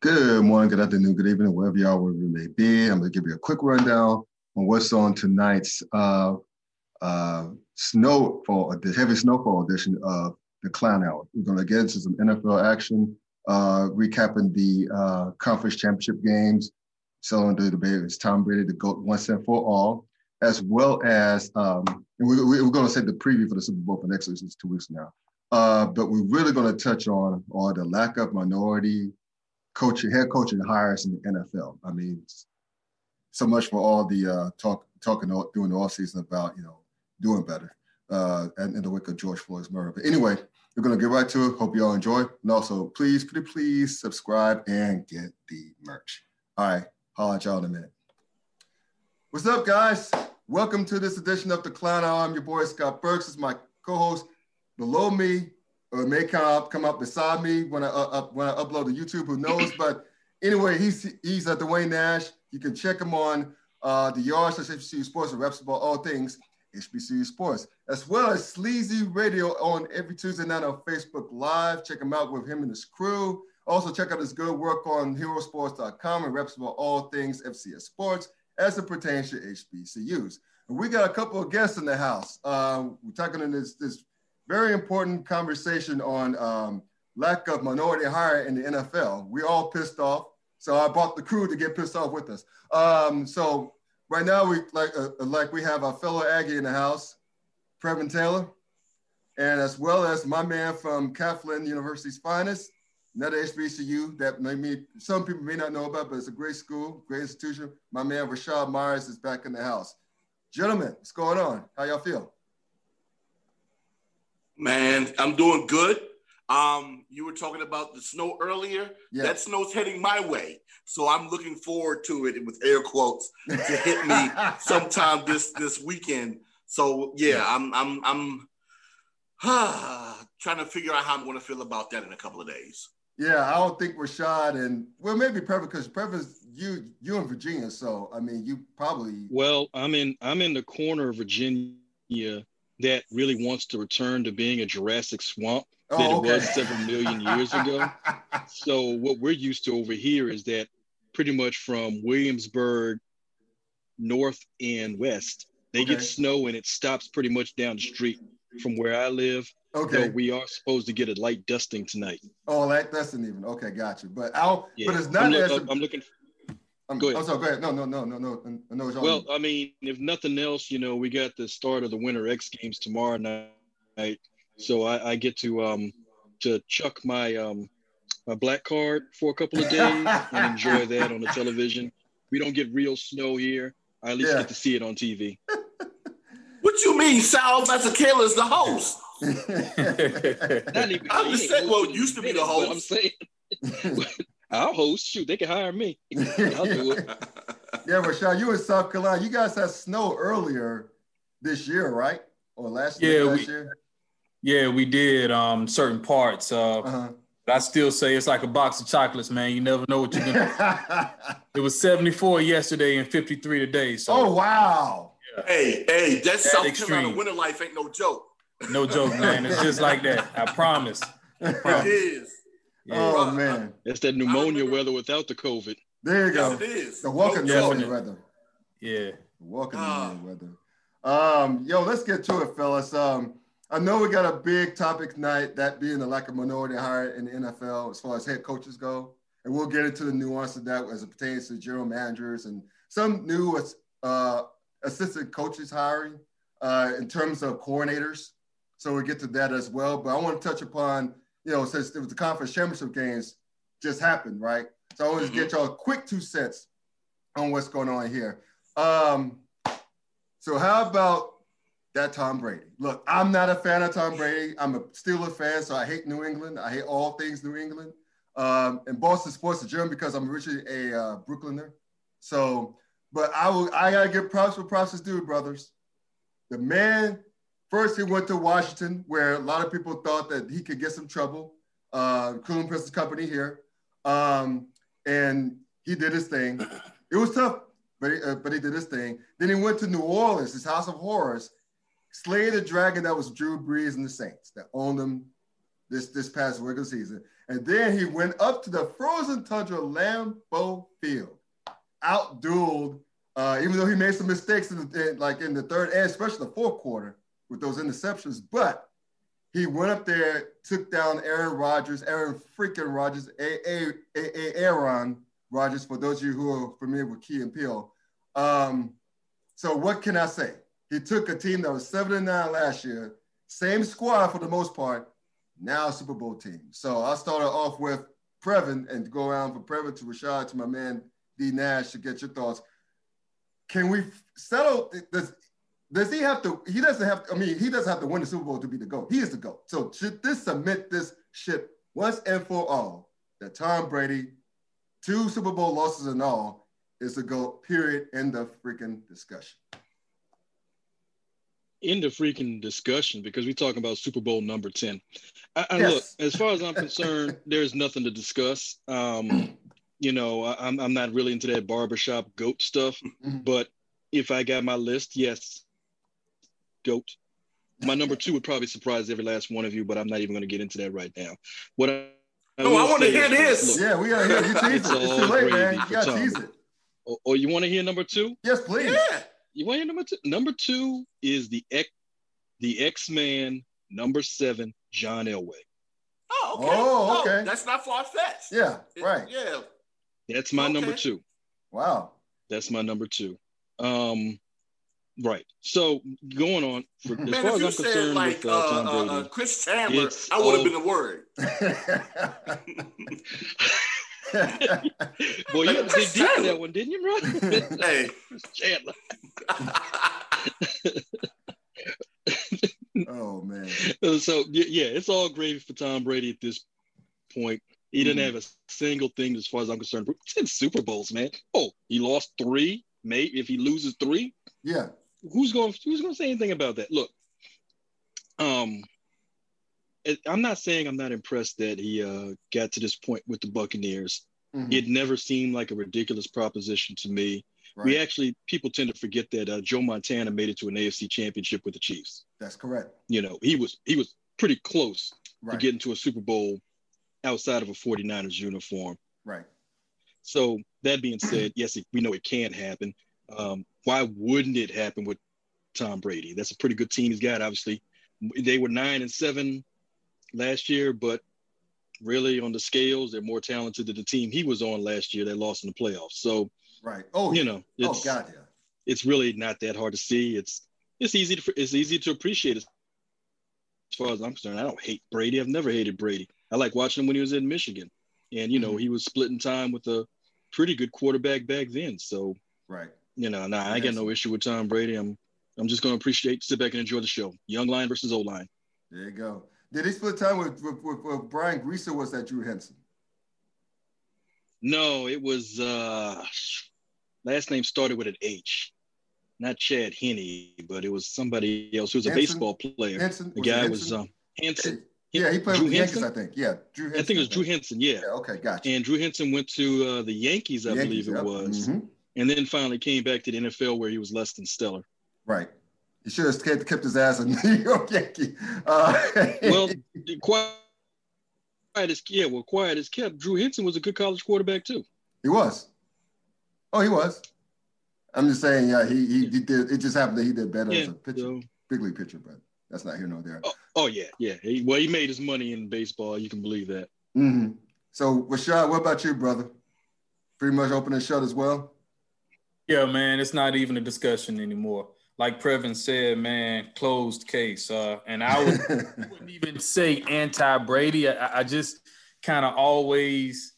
Good morning, good afternoon, good evening, wherever you are, wherever you may be. I'm going to give you a quick rundown on what's on tonight's uh, uh, snowfall, the heavy snowfall edition of the Clown Hour. We're going to get into some NFL action, uh, recapping the uh, conference championship games, selling the debate is Tom Brady to go once and for all, as well as, um, we, we, we're going to say the preview for the Super Bowl for next week, it's two weeks now. Uh, but we're really going to touch on, on the lack of minority coaching, head coaching hires in the NFL. I mean, so much for all the uh, talk, talking during the offseason about, you know, doing better uh, and in the wake of George Floyd's murder. But anyway, we're to get right to it. Hope you all enjoy. And also, please, please, please subscribe and get the merch. All right, holla at y'all in a minute. What's up, guys? Welcome to this edition of The Clown Hour. I'm your boy, Scott Burks. This is my co-host. Below me, or may come up, come up beside me when I, uh, up, when I upload to YouTube, who knows? but anyway, he's, he's at Dwayne Nash. You can check him on uh, the Yards, HBCU Sports, and Reps about all things HBCU Sports, as well as Sleazy Radio on every Tuesday night on Facebook Live. Check him out with him and his crew. Also, check out his good work on herosports.com and reps about all things FCS sports as it pertains to HBCUs. And we got a couple of guests in the house. Um, we're talking in this, this very important conversation on um, lack of minority hire in the NFL. We all pissed off. So I brought the crew to get pissed off with us. Um, so right now we like uh, like we have our fellow Aggie in the house, Previn Taylor, and as well as my man from Claflin University's finest, another HBCU that maybe some people may not know about, but it's a great school, great institution. My man Rashad Myers is back in the house. Gentlemen, what's going on? How y'all feel? Man, I'm doing good. Um, you were talking about the snow earlier. Yeah. That snow's heading my way, so I'm looking forward to it with air quotes to hit me sometime this this weekend. So yeah, I'm I'm I'm trying to figure out how I'm going to feel about that in a couple of days. Yeah, I don't think Rashad and well maybe Previn because Previn's you you in Virginia, so I mean you probably Well, I'm in I'm in the corner of Virginia that really wants to return to being a Jurassic swamp that Oh, it was several million years ago. So what we're used to over here is that pretty much from Williamsburg north and west, they Okay. get snow and it stops pretty much down the street from where I live. okay. So we are supposed to get a light dusting tonight. Oh, that that's an even okay, gotcha. But I'll Yeah. but it's not I'm, as I'm looking I'm, go ahead. I'm sorry, go ahead. No, no, no, no, no, no, no. no Well, I mean, if nothing else, you know, we got the start of the Winter X Games tomorrow night, so I, I get to um to chuck my um my black card for a couple of days and enjoy that on the television. We don't get real snow here. I at least Yeah. get to see it on TV. What you mean, Sal Masekela is the host? Not even, I'm he just saying, well, hosting used to be the but I'm host. saying, I'll host. Shoot, they can hire me. I'll do it. yeah, Rashad, you in South Carolina. You guys had snow earlier this year, right? Or last year? Yeah, last we- year? Yeah, we did um certain parts. Uh, Uh-huh. but I still say it's like a box of chocolates, man. You never know what you're gonna. it was 74 yesterday and 53 today. So oh wow. Hey, hey, that's, that South Carolina extreme. winter life ain't no joke. no joke, man. It's just like that. I promise. It is. Yeah. Oh man. That's that pneumonia weather without the COVID. There you go. Yes, it is. The welcome No pneumonia joke. weather. Yeah. Welcome Ah. pneumonia weather. Um, yo, let's get to it, fellas. Um, I know we got a big topic tonight, that being the lack of minority hire in the NFL as far as head coaches go. And we'll get into the nuance of that as it pertains to general managers and some new uh, assistant coaches hiring uh, in terms of coordinators. So we'll get to that as well. But I want to touch upon, you know, since it was the conference championship games just happened, right? So I want to get y'all a quick two cents on what's going on here. Um, so how about that Tom Brady? Look, I'm not a fan of Tom Brady. I'm a Steelers fan, so I hate New England. I hate all things New England. um, and Boston sports in general because I'm originally a uh, Brooklyner. So, but I will I gotta give props for props is due, brothers. The man first he went to Washington, where a lot of people thought that he could get some trouble. Uh, Cleveland Pistons Company here, um, and he did his thing. It was tough, but he, uh, but he did his thing. Then he went to New Orleans, his House of Horrors, slayed a dragon that was Drew Brees and the Saints that owned him this this past regular season. And then he went up to the frozen tundra Lambeau Field, outdueled, uh, even though he made some mistakes in, the, in, like in the third and especially the fourth quarter with those interceptions. But he went up there, took down Aaron Rodgers, Aaron freaking Rodgers, a, a, a, Aaron Rodgers, for those of you who are familiar with Key and Peele. Um, so what can I say? He took a team that was seven and nine last year, same squad for the most part, now Super Bowl team. So I started off with Previn and go around from Previn to Rashad to my man D Nash to get your thoughts. Can we settle? Does does he have to? He doesn't have. To, I mean, he doesn't have to win the Super Bowl to be the GOAT. He is the GOAT. So should this submit this ship once and for all that Tom Brady, two Super Bowl losses and all, is the GOAT? Period. End of freaking discussion end of freaking discussion because we're talking about Super Bowl number 10. I, I yes. look, as far as I'm concerned, there's nothing to discuss. Um, you know, I, I'm, I'm not really into that barbershop goat stuff, mm-hmm. but if I got my list, yes, goat. My number two would probably surprise every last one of you, but I'm not even going to get into that right now. What I, I oh, I want to hear this. Look, yeah, we got to hear you tease it. It's too late, man. You got to tease it. Or, or you want to hear number two? Yes, please. Yeah. You want your number two? Number two is the X, the X Man number seven, John Elway. Oh, okay. Oh, okay. Oh, that's not far fetched. Yeah, right. yeah. That's my okay. number two. Wow. That's my number two. Um, right. So going on, for, as Man, far as I'm concerned like, with uh, Tom uh, Brady, uh, Chris Chandler, I would have been a word. Boy, you did dig that one, didn't you, bro? hey, Chandler. oh man. So yeah, it's all gravy for Tom Brady at this point. He didn't mm-hmm. have a single thing as far as I'm concerned. Ten Super Bowls, man. Oh, he lost three. Maybe if he loses three, yeah. Who's going? Who's going to say anything about that? Look, um, I'm not saying I'm not impressed that he uh, got to this point with the Buccaneers. Mm-hmm. It never seemed like a ridiculous proposition to me. Right. We actually people tend to forget that uh, Joe Montana made it to an AFC Championship with the Chiefs. That's correct. You know, he was he was pretty close right. to getting to a Super Bowl outside of a 49ers uniform. Right. So that being said, yes, we know it can happen. Um, why wouldn't it happen with Tom Brady? That's a pretty good team he's got. Obviously, they were nine and seven last year, but really on the scales, they're more talented than the team he was on last year. They lost in the playoffs. So, right. Oh, you know, oh god, yeah. It's really not that hard to see. It's it's easy to it's easy to appreciate as far as I'm concerned. I don't hate Brady. I've never hated Brady. I like watching him when he was in Michigan, and you know mm-hmm. he was splitting time with a pretty good quarterback back then. So, right. You know, nah, I got no issue with Tom Brady. I'm I'm just going to appreciate, sit back and enjoy the show. Young line versus old line. There you go. Did he split time with, with, with, with Brian Griese or was that Drew Henson? No, it was uh last name started with an H. Not Chad Henne, but it was somebody else who was a Henson? baseball player. Henson? The guy was um, Henson. Yeah, he played Drew with the Yankees, I think. Yeah, Drew Henson. I think it was Drew Henson, yeah. yeah okay, gotcha. And Drew Henson went to uh, the Yankees, I Yankees, believe it yep. was. Mm-hmm. And then finally came back to the NFL where he was less than stellar. Right. He should have kept, kept his ass a New York Yankee. Uh, well, quiet as yeah, well, quiet as kept. Drew Henson was a good college quarterback too. He was. Oh, he was. I'm just saying, yeah, he he, he did. It just happened that he did better yeah, as a pitcher, so, big league pitcher, but that's not here nor there. Oh, oh yeah, yeah. He, well, he made his money in baseball. You can believe that. Mm-hmm. So, Rashad, what about you, brother? Pretty much open and shut as well. Yeah, man, it's not even a discussion anymore like Previn said, man, closed case. Uh, and I, would, not even say anti Brady. I, I just kind of always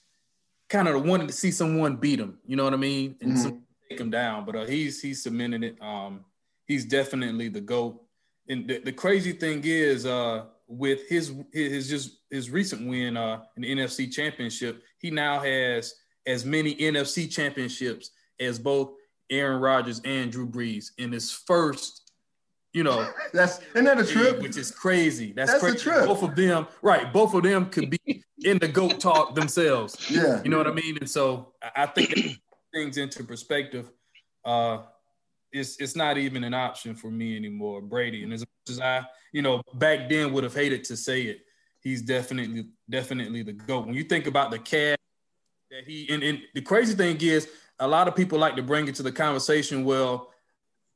kind of wanted to see someone beat him. You know what I mean? And mm-hmm. take him down. But uh, he's he's cemented it. Um, he's definitely the goat. And the, the crazy thing is, uh, with his his just his recent win uh, in the NFC Championship, he now has as many NFC championships as both Aaron Rodgers and Drew Brees in his first, you know, that's isn't that a trip? Which is crazy. That's, That's a crazy. trip. Both of them, right? Both of them could be in the goat talk themselves. Yeah. You know what I mean? And so I think things into perspective. Uh, it's it's not even an option for me anymore, Brady. And as much as I, you know, back then would have hated to say it, he's definitely definitely the goat. When you think about the cash that he and, and the crazy thing is a lot of people like to bring it to the conversation. Well,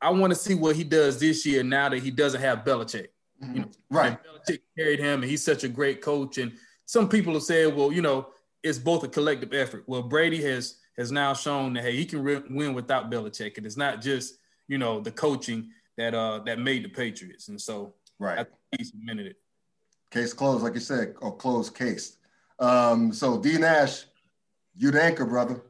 I want to see what he does this year now that he doesn't have Belichick. You know, Right. Belichick carried him, and he's such a great coach. And some people have said, well, you know, it's both a collective effort. Well, Brady has has now shown that hey, he can re- win without Belichick, and it's not just you know the coaching that uh that made the Patriots. And so I Right. think he's cemented it. Case closed, like you said, or closed case. Um, so D Nash, you the anchor, brother.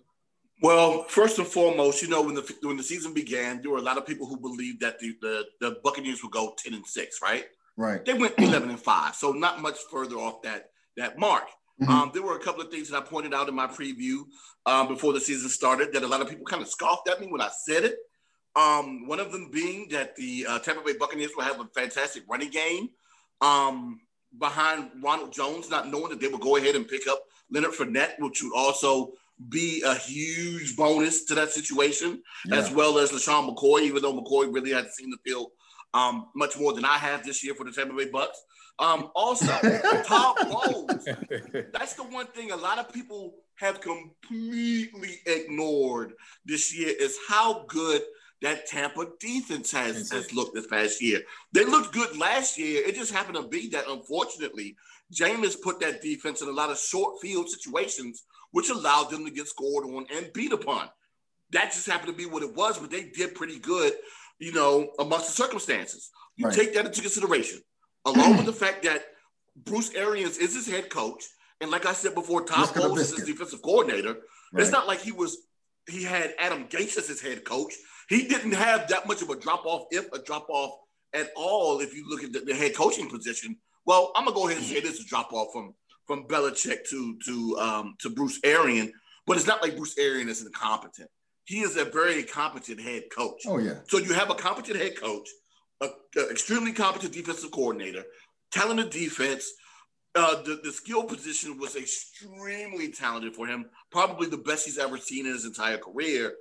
Well, first and foremost, you know, when the when the season began, there were a lot of people who believed that the the, the Buccaneers would go ten and six, right? Right. They went eleven and five, so not much further off that that mark. Mhm. Um, there were a couple of things that I pointed out in my preview um, before the season started that a lot of people kind of scoffed at me when I said it. Um, one of them being that the uh, Tampa Bay Buccaneers will have a fantastic running game um, behind Ronald Jones, not knowing that they would go ahead and pick up Leonard Fournette, which would also be a huge bonus to that situation, as well as LeSean McCoy, even though McCoy really hasn't seen the field um, much more than I have this year for the Tampa Bay Bucks. Um, also, Todd Bowles. That's the one thing a lot of people have completely ignored this year is how good that Tampa defense has, has looked this past year. They looked good last year. It just happened to be that unfortunately, Jameis put that defense in a lot of short field situations, which allowed them to get scored on and beat upon. That just happened to be what it was, but they did pretty good, you know, amongst the circumstances. You Right. take that into consideration, along with the fact that Bruce Arians is his head coach. And like I said before, Tom Bowles is his defensive coordinator. Right. It's not like he was he had Adam Gase as his head coach. He didn't have that much of a drop off, if a drop off at all. If you look at the, the head coaching position, well, I'm gonna go ahead and say this is a drop off from from Belichick to to um, to Bruce Arian, but it's not like Bruce Arian is incompetent. He is a very competent head coach. Oh yeah. So you have a competent head coach, a, a extremely competent defensive coordinator, talented defense. Uh, the, the skill position was extremely talented for him, probably the best he's ever seen in his entire career.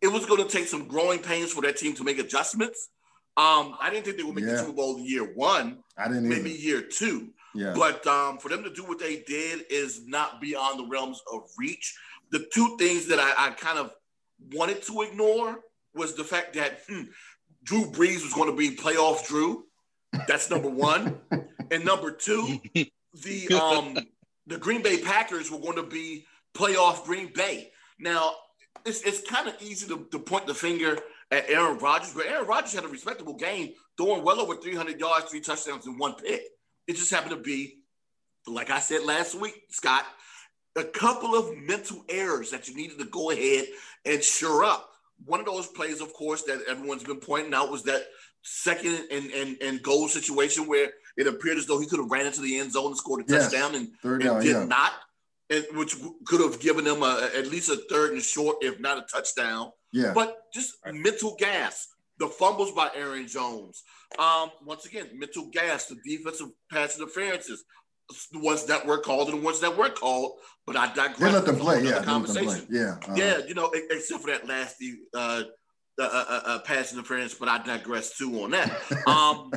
It was going to take some growing pains for that team to make adjustments. Um, I didn't think they would make Yeah. the Super Bowl year one, I didn't maybe either. year two. Yeah. But um, for them to do what they did is not beyond the realms of reach. The two things that I, I kind of wanted to ignore was the fact that hmm, Drew Brees was going to be playoff Drew. That's number one. and number two, the um, the Green Bay Packers were going to be playoff Green Bay. Now, it's, it's kind of easy to, to point the finger at Aaron Rodgers, but Aaron Rodgers had a respectable game, throwing well over 300 yards, three touchdowns, and one pick. It just happened to be, like I said last week, Scott, a couple of mental errors that you needed to go ahead and sure up. One of those plays, of course, that everyone's been pointing out was that second and, and, and goal situation where it appeared as though he could have ran into the end zone and scored a Yes. touchdown and, and down, did yeah. not, and which could have given them a, at least a third and short, if not a touchdown. Yeah. But just mental gas. The fumbles by Aaron Jones. Um, once again, mental gas. The defensive pass interferences, the ones that were called and the ones that weren't called. But I digress. They let them play. Yeah. nother They let them play. conversation. Yeah. uh, Yeah, you know, except for that last uh, uh, uh, uh, pass interference, but I digress too on that. Um,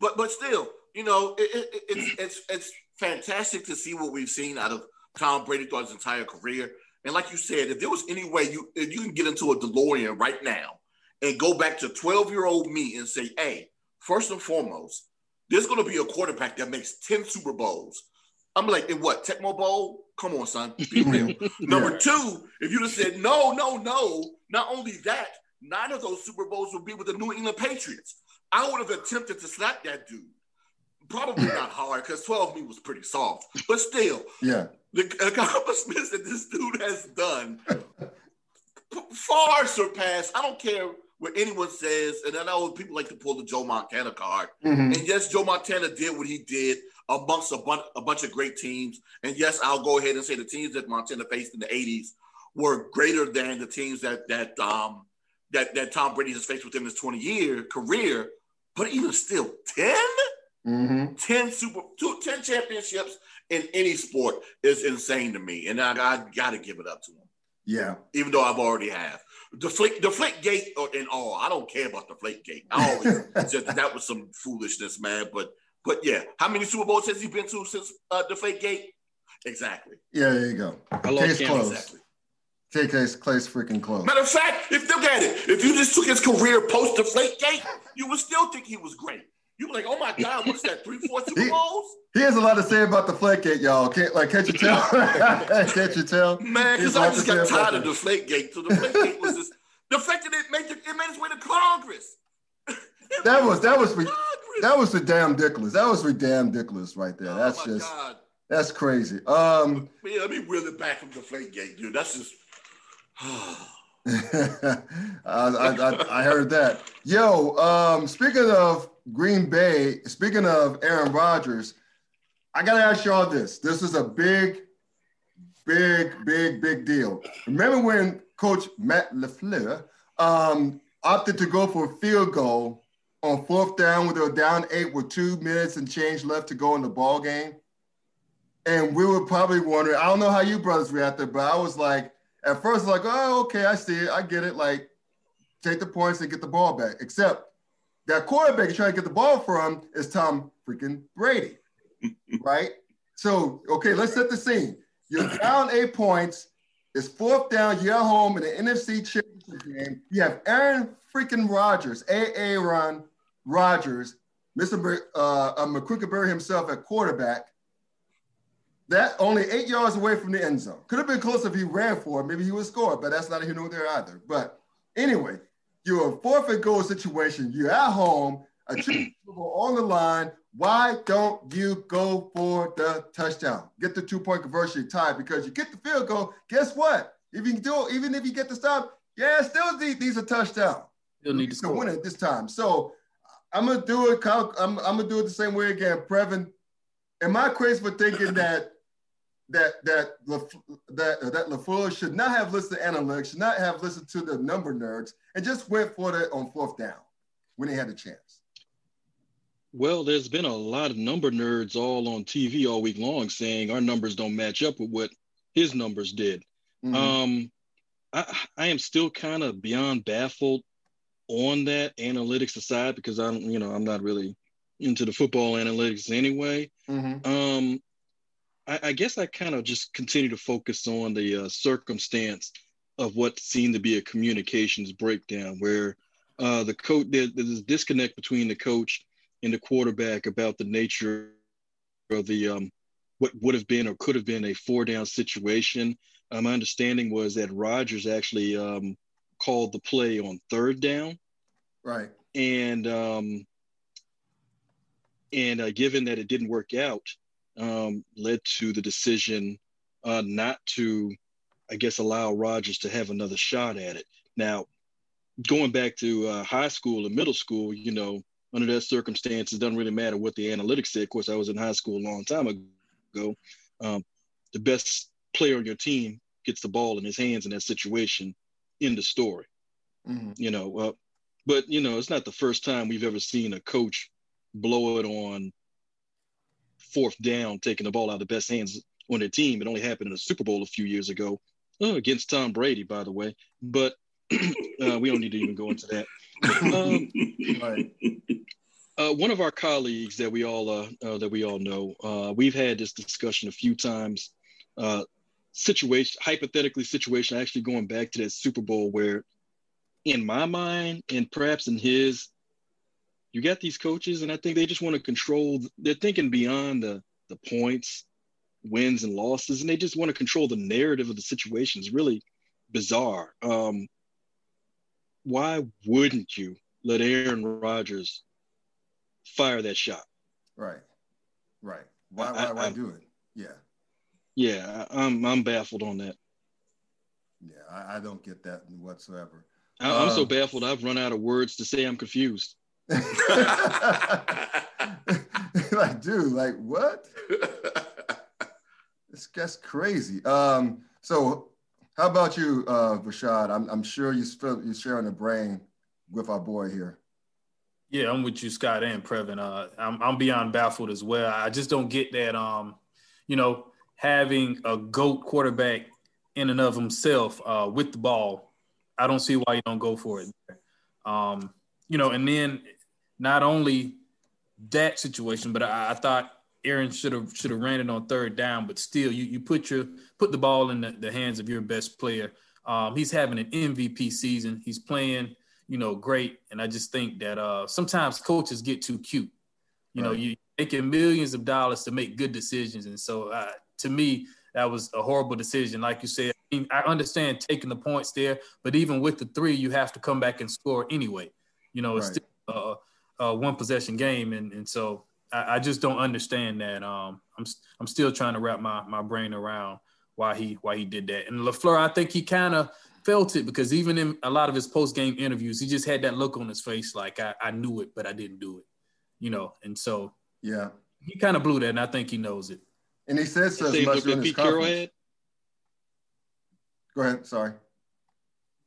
but but still, you know, it, it, it- it's it's it's fantastic to see what we've seen out of Tom Brady throughout his entire career. And like you said, if there was any way you if you can get into a DeLorean right now and go back to 12 year old me and say, hey, first and foremost, there's going to be a quarterback that makes 10 Super Bowls. I'm like, in what, Tecmo Bowl? Come on, son. Be real. Number two, if you'd have said, no, no, no, not only that, nine of those Super Bowls would be with the New England Patriots. I would have attempted to slap that dude. Probably not hard because 12 me was pretty soft, but still, Yeah. the accomplishments that this dude has done far surpass. I don't care where anyone says, and I know people like to pull the Joe Montana card, Mhm. and yes, Joe Montana did what he did amongst a, bun- a bunch of great teams. And yes, I'll go ahead and say the teams that Montana faced in the 80s were greater than the teams that that um that, that Tom Brady has faced within his 20 year career. But even still, 10? Mm-hmm. 10 super two, 10 championships in any sport is insane to me. And I, I gotta give it up to him. Yeah. Even though I've already have. Deflate deflate gate or in all. I don't care about deflate gate. I always said that, that was some foolishness, man. But but yeah, how many Super Bowls has he been to since uh, deflate gate? Exactly. Yeah, there you go. I lost Case count. closed. Exactly. Case, case, case freaking closed. Matter of fact, if look at it, if you just took his career post the deflate gate, you would still think he was great. You'd be like, oh my God, what's that? Three, four Super He- Bowls? He has a lot to say about the Flakegate, y'all. Can't like can't you tell? can't you tell? Man, because I just got tired of that. deflate gate. So deflate gate was just the fact that it made the, it made its way to Congress. That was that was re- Congress. that was the damn ridiculous. That was for damn ridiculous right there. Oh That's my just God. that's crazy. Um Man, let me reel it back from the deflate gate, dude. That's just I, I, I, heard that. Yo, um, speaking of Green Bay, speaking of Aaron Rodgers, I gotta ask y'all this. This is a big, big, big, big deal. Remember when Coach Matt LaFleur um, opted to go for a field goal on fourth down they were down eight with two minutes and change left to go in the ball game? And we were probably wondering, I don't know how you brothers reacted, but I was like, at first, like, oh, okay, I see it, I get it. Like, take the points and get the ball back. Except that quarterback you're trying to get the ball from is Tom freaking Brady, right? So, okay, let's set the scene. You're down eight points. It's fourth down. You're at home in the NFC Championship game. You have Aaron freaking Rodgers, A.A. Ron Rodgers, Mr. Uh, uh, McQuickenberry himself at quarterback. That only eight yards away from the end zone. Could have been close if he ran for it. Maybe he would score, but that's not a here nor there either. But anyway, you're a fourth and goal situation. You're at home, a on the line. Why don't you go for the touchdown? Get the two point conversion tied because you get the field goal. Guess what? If you can do it, even if you get the stop, yeah, still need these a touchdown. You'll need to to score. win it this time. So I'm gonna do it. I'm, I'm gonna do it the same way again. Previn, am I crazy for thinking that that that that that LaFleur should not have listened to analytics, should not have listened to the number nerds, and just went for it on fourth down when he had a chance? Well, there's been a lot of number nerds all on TV all week long saying our numbers don't match up with what his numbers did. Mhm. Um, I, I am still kind of beyond baffled on that analytics aside because I'm, you know, I'm not really into the football analytics anyway. Mhm. Um, I, I guess I kind of just continue to focus on the uh, circumstance of what seemed to be a communications breakdown, where uh, the coach there, there's a disconnect between the coach and the quarterback about the nature of the um, what would have been or could have been a four down situation. Uh, my understanding was that Rodgers actually um, called the play on third down Right. and um, and uh, given that it didn't work out, um, led to the decision uh, not to, I guess, allow Rodgers to have another shot at it. Now, going back to uh, high school and middle school, you know, under that circumstances, it doesn't really matter what the analytics say. Of course, I was in high school a long time ago. Um, the best player on your team gets the ball in his hands in that situation. In the story Mhm. you know uh, but you know it's not the first time we've ever seen a coach blow it on fourth down taking the ball out of the best hands on their team it only happened in the super bowl a few years ago uh, against tom brady by the way but uh, we don't need to even go into that um, Right. uh, one of our colleagues that we all uh, uh, that we all know, uh, we've had this discussion a few times. Uh, situation, hypothetically, situation actually going back to that Super Bowl where, in my mind, and perhaps in his, you got these coaches, and I think they just want to control. They're thinking beyond the the points, wins and losses, and they just want to control the narrative of the situation. It's really bizarre. Um, why wouldn't you let Aaron Rodgers fire that shot? Right. Right. Why? I- Why? Why I- do it? Yeah. Yeah, I'm I'm baffled on that. Yeah, I, I don't get that whatsoever. I, am so baffled. I've run out of words to say. I'm confused. like, dude, like what? This that's crazy. Um, so how about you, uh, Rashad? I'm, I'm sure you feel you're sharing the brain with our boy here. Yeah, I'm with you, Scott and Previn. Uh, I'm, I'm beyond baffled as well. I just don't get that. Um, you know, having a goat quarterback in and of himself uh, with the ball, I don't see why you don't go for it. Um, you know, and then not only that situation, but I, I thought Aaron should have should have ran it on third down, but still, you you put your put the ball in the, the hands of your best player. Um, he's having an MVP season. He's playing, you know, great, and I just think that uh, sometimes coaches get too cute. You right. know, you making millions of dollars to make good decisions, and so uh, to me, that was a horrible decision. Like you said, I understand taking the points there, but even with the three, you have to come back and score anyway. You know, it's right. still a, a one possession game, and and so I, I just don't understand that. Um, I'm I'm still trying to wrap my my brain around why he why he did that. And LaFleur, I think he kind of felt it because even in a lot of his post game interviews, he just had that look on his face like I, I knew it, but I didn't do it. You know, and so yeah, he kind of blew that, and I think he knows it. And he says so as much in his conference. Go ahead. Sorry.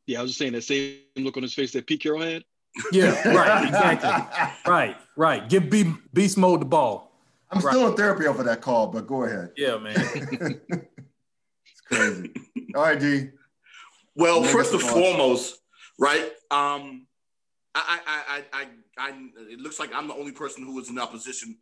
Yeah, I was just saying that same look on his face that Pete Carroll had. Yeah, right, exactly. right, right. Give B- beast mode the ball. I'm right. still in therapy over that call, but go ahead. Yeah, man. it's crazy. All right, D. Well, first and foremost, right? Um, I, I, I, I, I, it looks like I'm the only person who is in opposition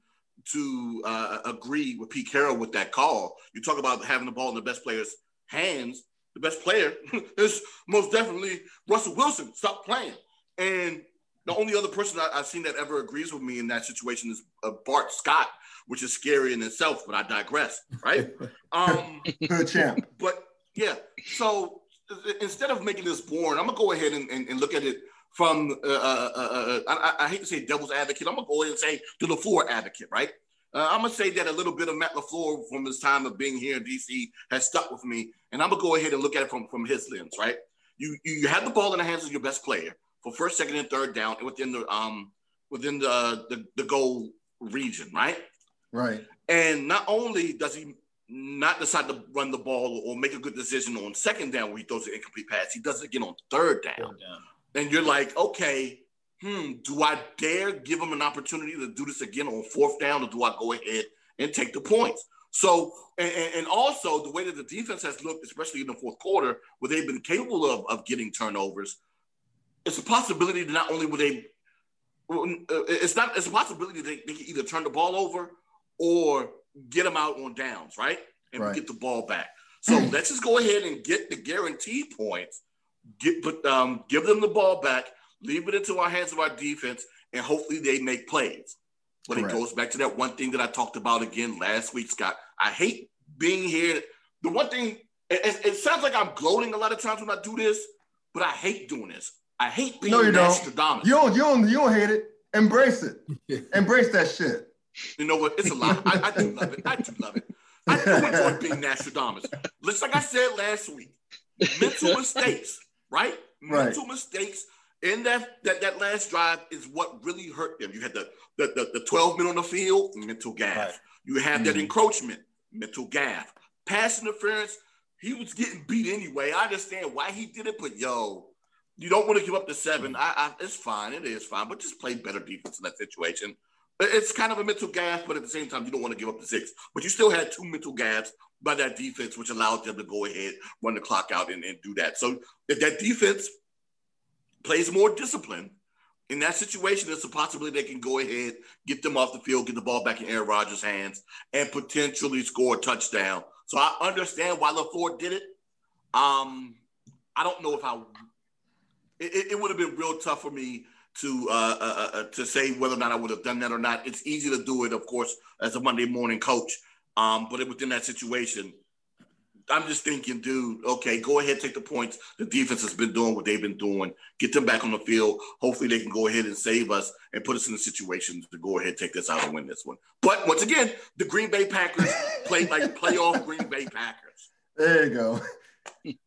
to uh, agree with Pete Carroll with that call. You talk about having the ball in the best player's hands. The best player is most definitely Russell Wilson. Stop playing. And the only other person I, have seen that ever agrees with me in that situation is uh, Bart Scott, which is scary in itself, but I digress, right? um, Good champ. But yeah, so instead of making this boring, I'm gonna go ahead and, and, and look at it from uh, uh, uh, uh I, I, hate to say devil's advocate. I'm gonna go ahead and say the LaFleur advocate, right? Uh, I'm gonna say that a little bit of Matt LaFleur from his time of being here in DC has stuck with me, and I'm gonna go ahead and look at it from from his lens, right? You you have the ball in the hands of your best player for first, second, and third down within the um within the the, the goal region, right? Right. And not only does he not decide to run the ball or make a good decision on second down where he throws an incomplete pass, he does it again on third down. Third down. And you're like, okay, hmm, do I dare give him an opportunity to do this again on fourth down, or do I go ahead and take the points? So, and, and also the way that the defense has looked, especially in the fourth quarter, where they've been capable of, of getting turnovers, it's a possibility that not only will they, uh, it's not, it's a possibility they, they can either turn the ball over or get them out on downs, right? And right. get the ball back. So let's just go ahead and get the guaranteed points, get but um, give them the ball back, leave it into our hands of our defense, and hopefully they make plays. But Correct. it goes back to that one thing that I talked about again last week, Scott. I hate being here. The one thing, it, it sounds like I'm gloating a lot of times when I do this, but I hate doing this. I hate being no, you. Don't. You don't. You don't. You don't hate it. Embrace it. Embrace that shit. You know what? It's a lot. I, I do love it. I do love it. I do enjoy being Nostradamus. Looks like I said last week. Mental mistakes, right? right? Mental mistakes in that, that that last drive is what really hurt them. You had the the, the, the 12 men on the field, mental gaff. Right. You have mm-hmm. that encroachment, mental gaff. Pass interference, he was getting beat anyway. I understand why he did it, but yo, you don't want to give up the seven. I, I, it's fine. It is fine, but just play better defense in that situation. It's kind of a mental gap, but at the same time, you don't want to give up the six. But you still had two mental gaps by that defense, which allowed them to go ahead, run the clock out, and, and do that. So if that defense plays more discipline, in that situation, it's a possibility they can go ahead, get them off the field, get the ball back in Aaron Rodgers' hands, and potentially score a touchdown. So I understand why LaFleur did it. Um, I don't know if I it, it would have been real tough for me to uh, uh, uh, uh, to say whether or not I would have done that or not. It's easy to do it, of course, as a Monday morning coach. Um, but within that situation, I'm just thinking, dude, okay, go ahead, take the points. The defense has been doing what they've been doing. Get them back on the field. Hopefully, they can go ahead and save us and put us in a situation to go ahead, take this out and win this one. But once again, the Green Bay Packers played like playoff Green Bay Packers. There you go.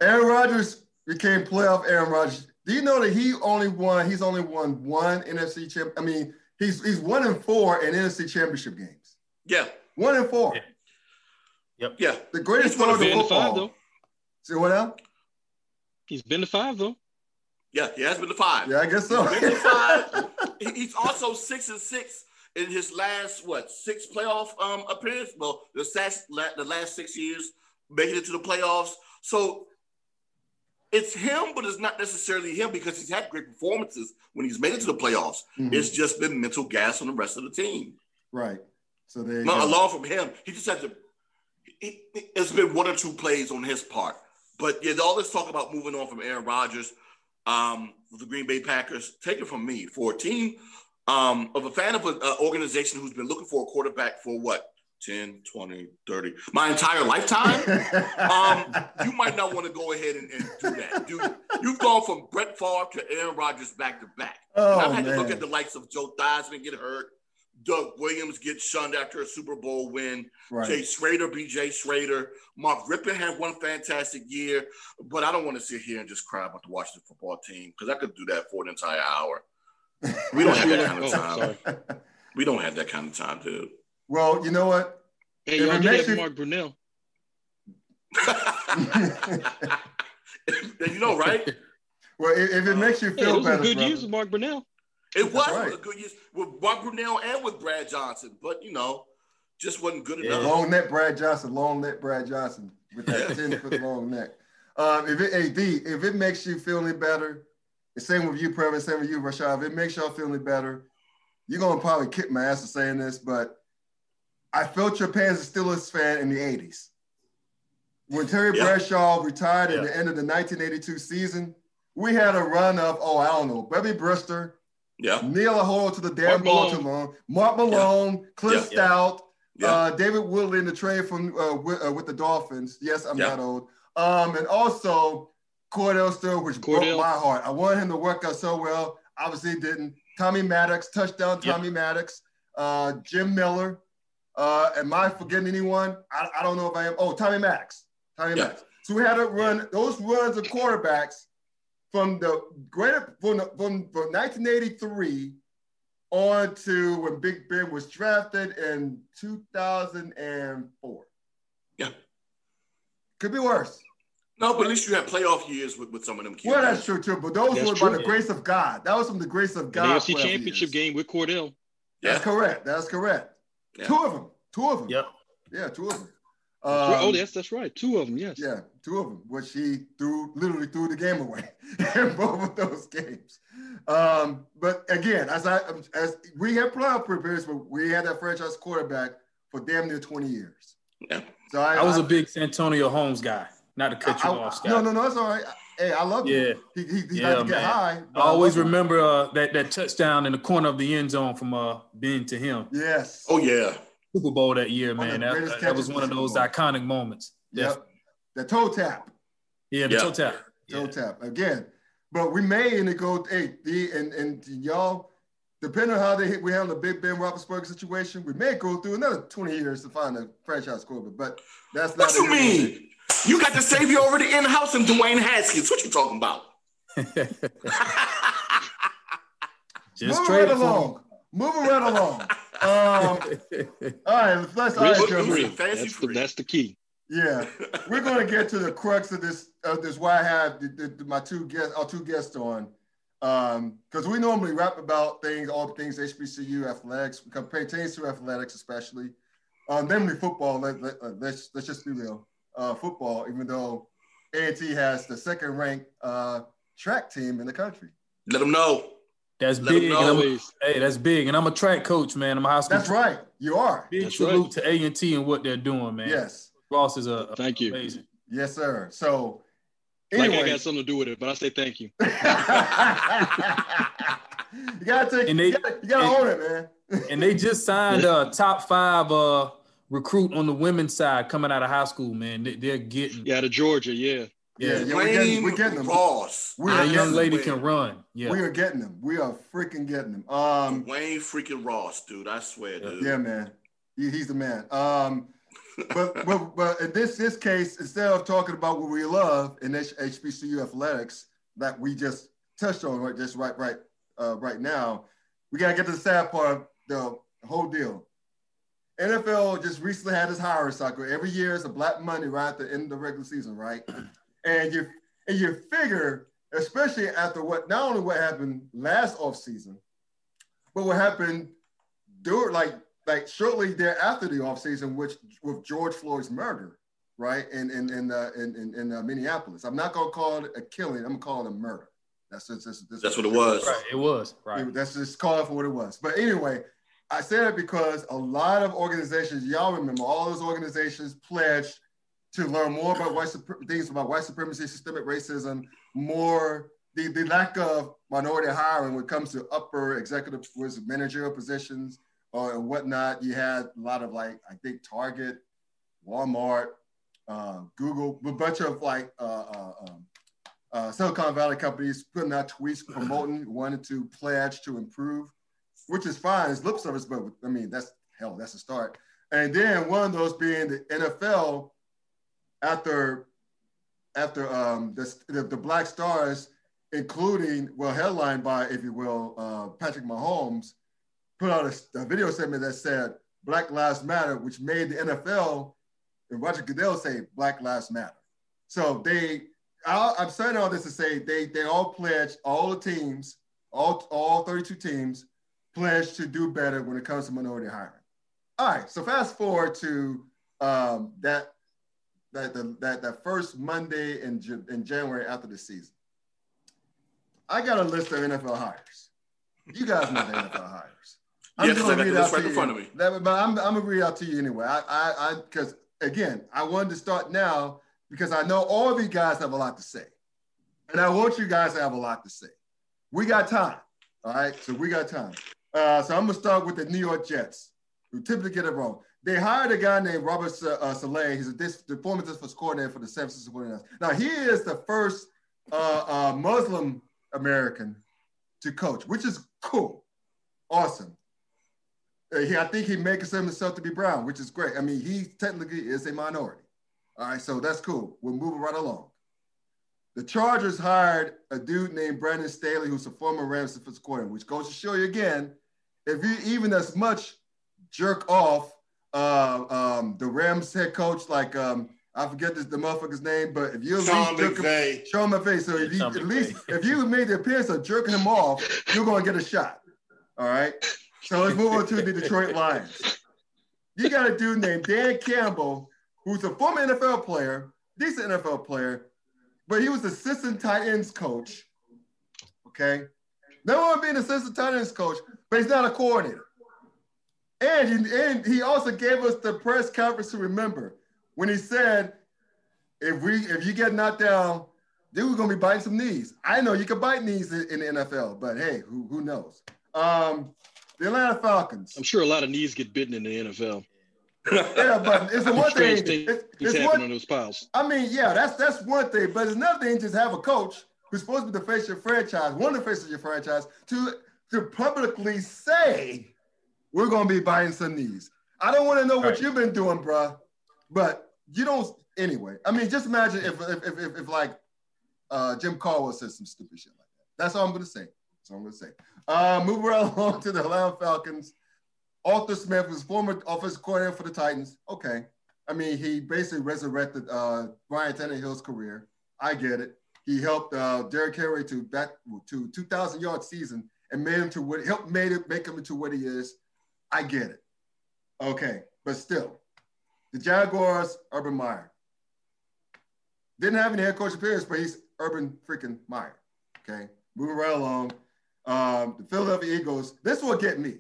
Aaron Rodgers became playoff Aaron Rodgers Do you know that he only won? He's only won one NFC champ. I mean, he's he's one in four in NFC championship games. Yeah. One in four. Yeah. Yep. Yeah. The greatest one thrower of of been football. five, though. See what else? He's been to five though. Yeah, he has been to five. Yeah, I guess so. He's been to five. He's also six and six in his last what six playoff um appearance. Well, the last the last six years making it to the playoffs. So it's him, but it's not necessarily him because he's had great performances when he's made it to the playoffs. Mhm. It's just been mental gas on the rest of the team. Right. So there you No, go. along from him, he just had to. It, it- it's been one or two plays on his part, but yeah, all this talk about moving on from Aaron Rodgers, um, the Green Bay Packers. Take it from me for a team um, of a fan of an organization who's been looking for a quarterback for what 10, 20, 30, my entire lifetime. um, you might not want to go ahead and, and do that. Dude, you've gone from Brett Favre to Aaron Rodgers back to back. Oh, And I've had to look at the likes of Joe Theismann get hurt, Doug Williams get shunned after a Super Bowl win, Right. Jay Schroeder, BJ Schrader, Mark Rypien had one fantastic year, but I don't want to sit here and just cry about the Washington football team because I could do that for an entire hour. We don't have that kind of Oh, time. sorry. We don't have that kind of time, dude. Well, you know what? Hey, y'all it did makes have you- Mark Brunell. you know, right? Well, if, if it makes you Yeah, feel those were better, good brother. years with Mark Brunell. It was right. a good year with Mark Brunell and with Brad Johnson, but you know, just wasn't good enough. Long neck Brad Johnson, long neck Brad Johnson with that 10 foot long neck. Um, if it, hey, D, if it makes you feel any better, the same with you, Previn, same with you, Rashad, if it makes y'all feel any better, you're going to probably kick my ass for saying this, but I felt your pain as a Steelers fan in the 80s. When Terry Yeah. Bradshaw retired at the end of the 1982 season, we had a run of, oh, I don't know, Bubby Brister, Yeah, Neil Ahoy to the damn Mark ball Malone. too long, Mark Malone, Cliff Yeah. Stoudt, yeah, uh, David Woodley in the trade from uh, with, uh, with the Dolphins. Yes, I'm Yeah. not old. Um, and also Kordell Stewart, which broke my heart. I wanted him to work out so well. Obviously, he didn't. Tommy Maddox, touchdown. Yep. Tommy Maddox, uh, Jim Miller. Uh, am I forgetting anyone? I, I don't know if I am. Oh, Tommy Max. Tommy Yeah. Maddox. So we had to run those runs of quarterbacks from the greater from, the- from, from 1983 on to when Big Ben was drafted in 2004. Yeah. Could be worse. no, but at least you had playoff years with, with some of them kids. Well, that's true too. But those That's were by the true. grace of God. That was from the grace of An God. AFC Championship years. game with Kordell. That's Yeah. correct. That's correct. Yeah. Two of them. Two of them. Yep. Yeah, two of them. oh, Um, yes, that's right. Two of them. Yes. Yeah, two of them, which he threw literally threw the game away in both of those games. Um, but again, as I as we had playoff prepares, but we had that franchise quarterback for damn near 20 years. Yeah. So I, I was a big Santonio Holmes guy. Not to cut you I- off, Scott. No, no, no, it's all right. Hey, I love Yeah. you. He, he, he Yeah, likes to get man. high. I always love him. remember uh, that that touchdown in the corner of the end zone from uh, being to him. Yes. Oh yeah, Super Bowl that year, One man. the That, that was one of those Bowl. iconic moments. Yep. The toe tap. Yeah, the Yeah. toe tap. toe Yeah. tap again. But we may and it go hey the and and y'all, depending on how they hit, we handle the Big Ben Roethlisberger situation, we may go through another 20 years to find a franchise quarterback. But that's not. what you mean? You got the savior already in house and Dwayne Haskins. What you talking about? Just Moving trade right along. Moving right along. Um, all right, let's let's all right, Risk Joe. free. That's the, that's the key. Yeah, we're going to get to the crux of this. Of this, why I have the, the, the- my two guests, our two guests on, because we normally rap about things, all the things HBCU athletics, because pertains to athletics, especially, um, namely football. Let, let, uh, let's let's just be real, uh, football. Even though A&T has the second ranked uh, track team in the country. Let them know. That's Let 'em big. know. and I'm a- Always. hey, that's big. And I'm a track coach, man. I'm a high school. That's right, you are. Big That's salute right. to A and T and what they're doing, man. Yes, Ross is a Thank you. amazing. yes, sir. So, Like anyway. I got something to do with it, but I say thank you. you gotta take. And they- you gotta, you gotta and- own it, man. And they just signed a top five uh, recruit on the women's side coming out of high school, man. They, they're getting Yeah, to Georgia. Yeah. Yeah, yeah. yeah, we're getting, we're getting them. Ross. We That young lady them. can run. Yeah. We are getting them. We are freaking getting them. Um, Wayne freaking Ross, dude. I swear, dude. yeah, man. He, he's the man. Um, but but but in this this case, instead of talking about what we love in H- HBCU athletics, that we just touched on right just right right uh, right now. We gotta get to the sad part of the whole deal. NFL just recently had this hiring cycle. Every year it's a black money right at the end of the regular season, right? And you and you figure, especially after what not only what happened last off season, but what happened during like like shortly thereafter the off season, which with George Floyd's murder, right? In in in uh, in, in, in uh, Minneapolis. I'm not gonna call it a killing. I'm gonna call it a murder. That's just, that's, that's, that's what it was. Right, it was right. That's just call it for what it was. But anyway, I say that because a lot of organizations, y'all remember, all those organizations pledged to learn more about white things about white supremacy, systemic racism, more the, the lack of minority hiring when it comes to upper executive was managerial positions or whatnot. You had a lot of like I think Target, Walmart, uh, Google, a bunch of like uh, uh, um, uh, Silicon Valley companies putting out tweets promoting, wanted to pledge to improve, which is fine. It's lip service, but I mean that's hell, that's a start. And then one of those being the NFL after after um, the, the, the Black Stars, including well headlined by, if you will, uh, Patrick Mahomes, put out a, a video segment that said Black Lives Matter, which made the NFL and Roger Goodell say Black Lives Matter. So they, i am saying all this to say they they all pledged, all the teams, all all 32 teams pledged to do better when it comes to minority hiring. All right, so fast forward to um, that that the, that that first Monday in in January after the season. I got a list of NFL hires. You guys know the NFL hires. I'm yes, just gonna read out right to in front of me. That, but I'm, I'm gonna read out to you anyway. I I because again, I wanted to start now because I know all of you guys have a lot to say. And I want you guys to have a lot to say. We got time. All right. So we got time. Uh, so I'm to start with the New York Jets, who typically get it wrong. They hired a guy named Robert uh, Saleh. He's a dis- former defensive coordinator for the San Francisco 49ers. Now, he is the first uh, uh, Muslim American to coach, which is cool. Awesome. Uh, he, I think he makes himself to be brown, which is great. I mean, he technically is a minority. All right, so that's cool. We're moving right along. The Chargers hired a dude named Brandon Staley, who's a former Rams defensive coordinator, which goes to show you again, if you even as much jerk off uh, um, the Rams head coach, like um, I forget this, the motherfucker's name, but if you Sean McVay, show him, Sean McVay. So if you, at least if you made the appearance of jerking him off, you're gonna get a shot. All right. So let's move on to the Detroit Lions. You got a dude named Dan Campbell, who's a former NFL player, decent NFL player, but he was assistant tight ends coach. Okay. No one being assistant tight ends coach, but he's not a coordinator. And he, and he also gave us the press conference to remember when he said, if we if you get knocked down, then we're gonna be biting some knees. I know you can bite knees in, in the NFL, but hey, who, who knows? Um, the Atlanta Falcons. I'm sure a lot of knees get bitten in the NFL. yeah, but it's one thing. It's, it's one, on those piles. I mean, yeah, that's that's one thing. But it's another thing just have a coach who's supposed to be the face of your franchise, one of the faces of your franchise, to to publicly say we're gonna be buying some knees. I don't want to know what right. you've been doing, bruh, but you don't. Anyway, I mean, just imagine if if if, if, if like uh, Jim Caldwell said some stupid shit like that. That's all I'm gonna say. That's all I'm gonna say. Uh, move right along to the Atlanta Falcons. Arthur Smith was former offensive coordinator for the Titans. Okay. I mean, he basically resurrected uh, Ryan Tannehill's career. I get it. He helped uh, Derrick Henry to back to 2,000 yard season and made him to what helped made it make him into what he is. I get it. Okay, but still, the Jaguars, Urban Meyer didn't have any head coach appearance, but he's Urban freaking Meyer. Okay, moving right along. Um, the Philadelphia Eagles, this will get me.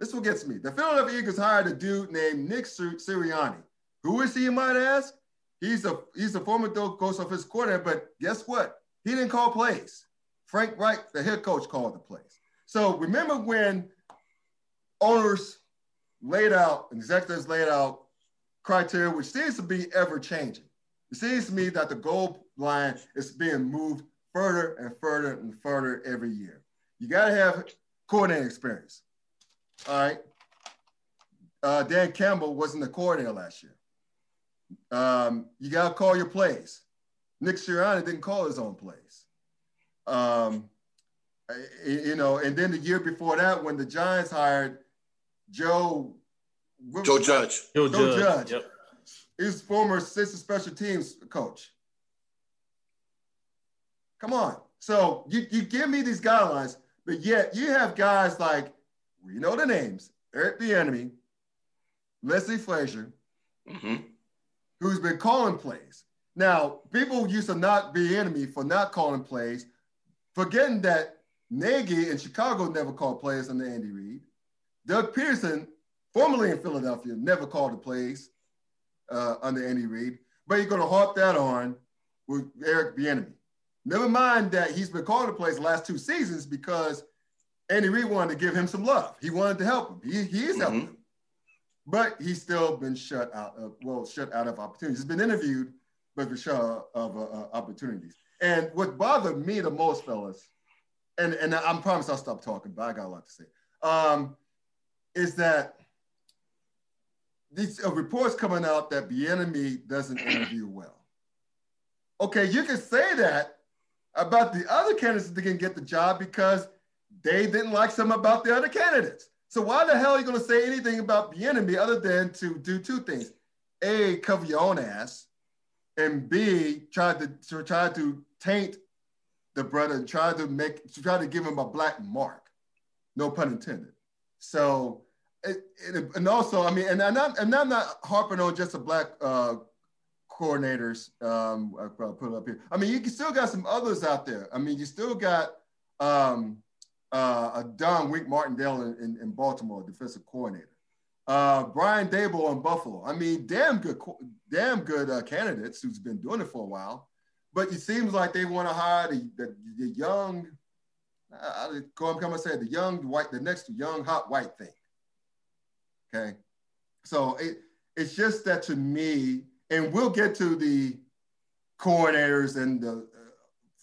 This will get me. The Philadelphia Eagles hired a dude named Nick Sirianni. Who is he, you might ask? He's a he's a former Ghost of his coordinator, but guess what? He didn't call plays. Frank Reich, the head coach, called the plays. So remember when owners laid out, executives laid out criteria, which seems to be ever changing. It seems to me that the goal line is being moved further and further and further every year. You got to have coordinating experience. All right. Uh, Dan Campbell wasn't the coordinator last year. Um, you got to call your plays. Nick Sirianni didn't call his own plays. Um, You know, and then the year before that, when the Giants hired Joe Joe Judge. Joe, Joe Judge. Yep. He's former assistant special teams coach. Come on. So you, you give me these guidelines, but yet you have guys like, we know the names, Eric Bieniemy, Leslie Frazier, mm-hmm. who's been calling plays. Now, people used to not Bieniemy for not calling plays, forgetting that Nagy in Chicago never called plays under Andy Reid. Doug Pederson, formerly in Philadelphia, never called the plays uh, under Andy Reid. But you're going to harp that on with Eric Bieniemy. Never mind that he's been calling the plays the last two seasons because Andy Reid wanted to give him some love. He wanted to help him. He, he is mm-hmm. helping him. But he's still been shut out of, well, shut out of opportunities. He's been interviewed, but been shut of uh, uh, opportunities. And what bothered me the most, fellas, and, and I'm promise I'll stop talking, but I got a lot to say, um, is that these uh, reports coming out that Bieniemy doesn't interview well. Okay, you can say that about the other candidates that can get the job because they didn't like some about the other candidates. So why the hell are you going to say anything about Bieniemy other than to do two things: a, cover your own ass, and b, try to, to try to taint the brother and try to make try to give him a black mark. No pun intended. So, and also, I mean, and I'm not, and I'm not harping on just the black uh, coordinators. Um, I'll put it up here. I mean, you still got some others out there. I mean, you still got um, uh, a Don Wink Martindale in, in, in, Baltimore, defensive coordinator. Uh, Brian Daboll in Buffalo. I mean, damn good, damn good uh, candidates who's been doing it for a while. But it seems like they want to hire the, the, the young, uh, come and say the young white, the next young hot white thing. Okay, so it it's just that to me, and we'll get to the coordinators and the uh,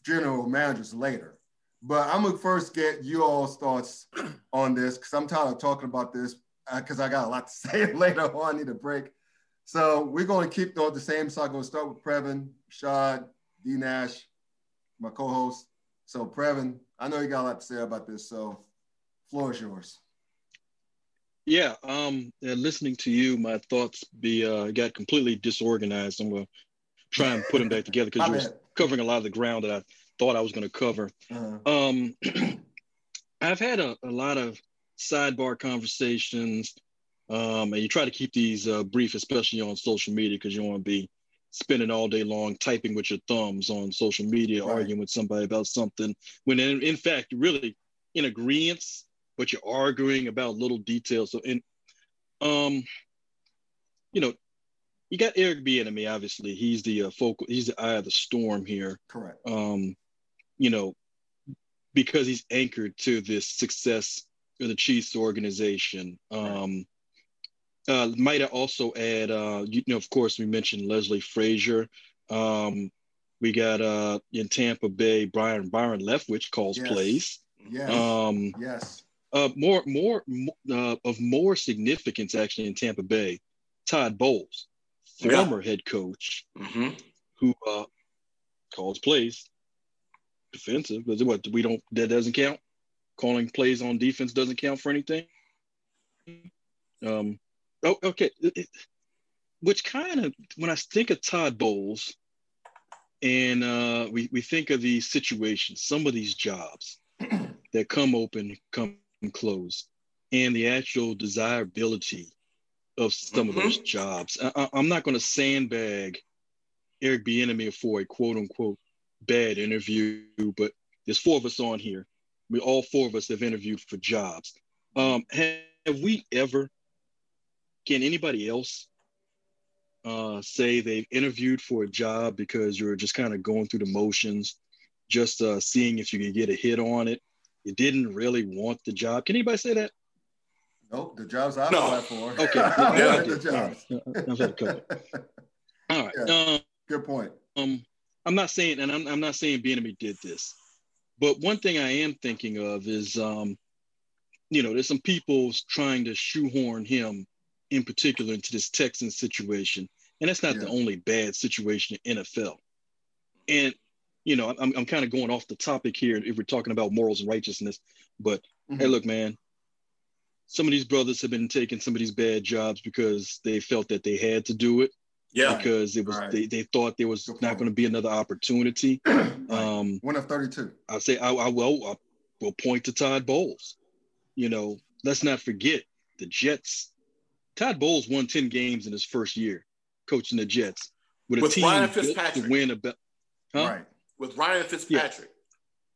general managers later. But I'm gonna first get you all's thoughts on this because I'm tired of talking about this because uh, I got a lot to say later on. I need a break. So we're to keep on the same. So I'm to start with Previn, Shad, D Nash, my co-host. So Previn, I know you got a lot to say about this. So floor is yours. Yeah, um, and listening to you, my thoughts be uh, got completely disorganized. I'm gonna try and put them back together because you were covering a lot of the ground that I thought I was going to cover. Uh-huh. Um, I've had a, a, lot of sidebar conversations, um, and you try to keep these uh, brief, especially on social media, because you want to be spending all day long typing with your thumbs on social media, right. arguing with somebody about something when in, in fact really in agreement, but you're arguing about little details. So, and um, you know, you got Eric Bieniemy. Obviously, he's the uh, focal. He's the eye of the storm here. Correct. Um, you know, because he's anchored to this success of the Chiefs organization. Um, uh, might I also add, uh, you know, of course, we mentioned Leslie Frazier. Um, we got uh, in Tampa Bay, Brian Byron Leftwich calls yes. plays. Yes. Um, yes. Uh, more, more uh, of more significance actually in Tampa Bay. Todd Bowles, former yeah. head coach, mm-hmm. who uh, calls plays defensive. But what we don't that doesn't count. Calling plays on defense doesn't count for anything. Um, oh, okay. Which kind of when I think of Todd Bowles, and uh, we we think of these situations, some of these jobs that come open, come close, and the actual desirability of some mm-hmm. of those jobs. I, am not going to sandbag Eric Bieniemy for a quote unquote bad interview, but there's four of us on here. We all four of us have interviewed for jobs. Um, have, have we ever? Can anybody else uh, say they've interviewed for a job because you're just kind of going through the motions, just uh, seeing if you can get a hit on it? You didn't really want the job. Can anybody say that? Nope, the jobs I no. applied for. Okay, yeah, the jobs. I've had a couple. All right. Yeah. Um, Good point. Um, I'm not saying, and I'm, I'm not saying Bieniemy did this, but one thing I am thinking of is, um, you know, there's some people trying to shoehorn him in particular into this Texans situation, and that's not yeah. the only bad situation in NFL. And you know, I'm, I'm kind of going off the topic here if we're talking about morals and righteousness. But Mhm. hey, look, man, some of these brothers have been taking some of these bad jobs because they felt that they had to do it Yeah. because it was Right. they, they thought there was Good not going to be another opportunity. Um, One of 32. I'll say I, I will I will point to Todd Bowles. You know, let's not forget the Jets. Todd Bowles won 10 games in his first year coaching the Jets with a With team Ryan built to win about huh? Right. With Ryan Fitzpatrick.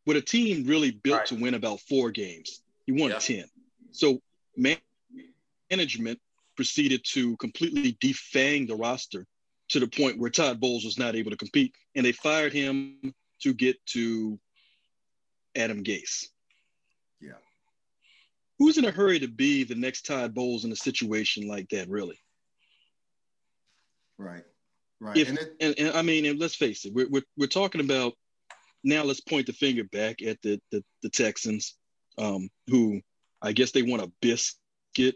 with a team really built Right. to win about four games. He won Yeah. 10. So man- management proceeded to completely defang the roster to the point where Todd Bowles was not able to compete. And they fired him to get to Adam Gase. Who's in a hurry to be the next Todd Bowles in a situation like that, really? Right. Right. If, and it, and, and I mean, and let's face it, we're, we're, we're talking about now. Let's point the finger back at the the, the Texans, um, who I guess they want a biscuit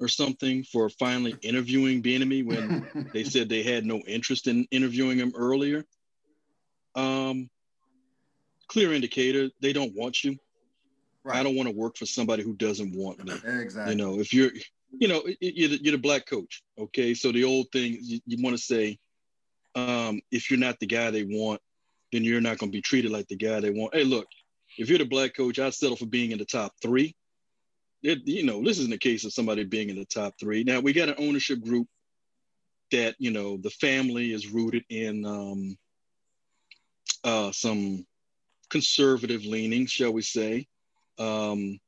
or something for finally interviewing Bieniemy when they said they had no interest in interviewing him earlier. Um, clear indicator they don't want you. Right. I don't want to work for somebody who doesn't want me. Exactly. You know, if you're, you know, you're the, you're the black coach. Okay, so the old thing you, you want to say, um, if you're not the guy they want, then you're not going to be treated like the guy they want. Hey, look, if you're the black coach, I'd settle for being in the top three. It, you know, this isn't a case of somebody being in the top three. Now we got an ownership group that you know the family is rooted in um, uh, some conservative leanings, shall we say. Um,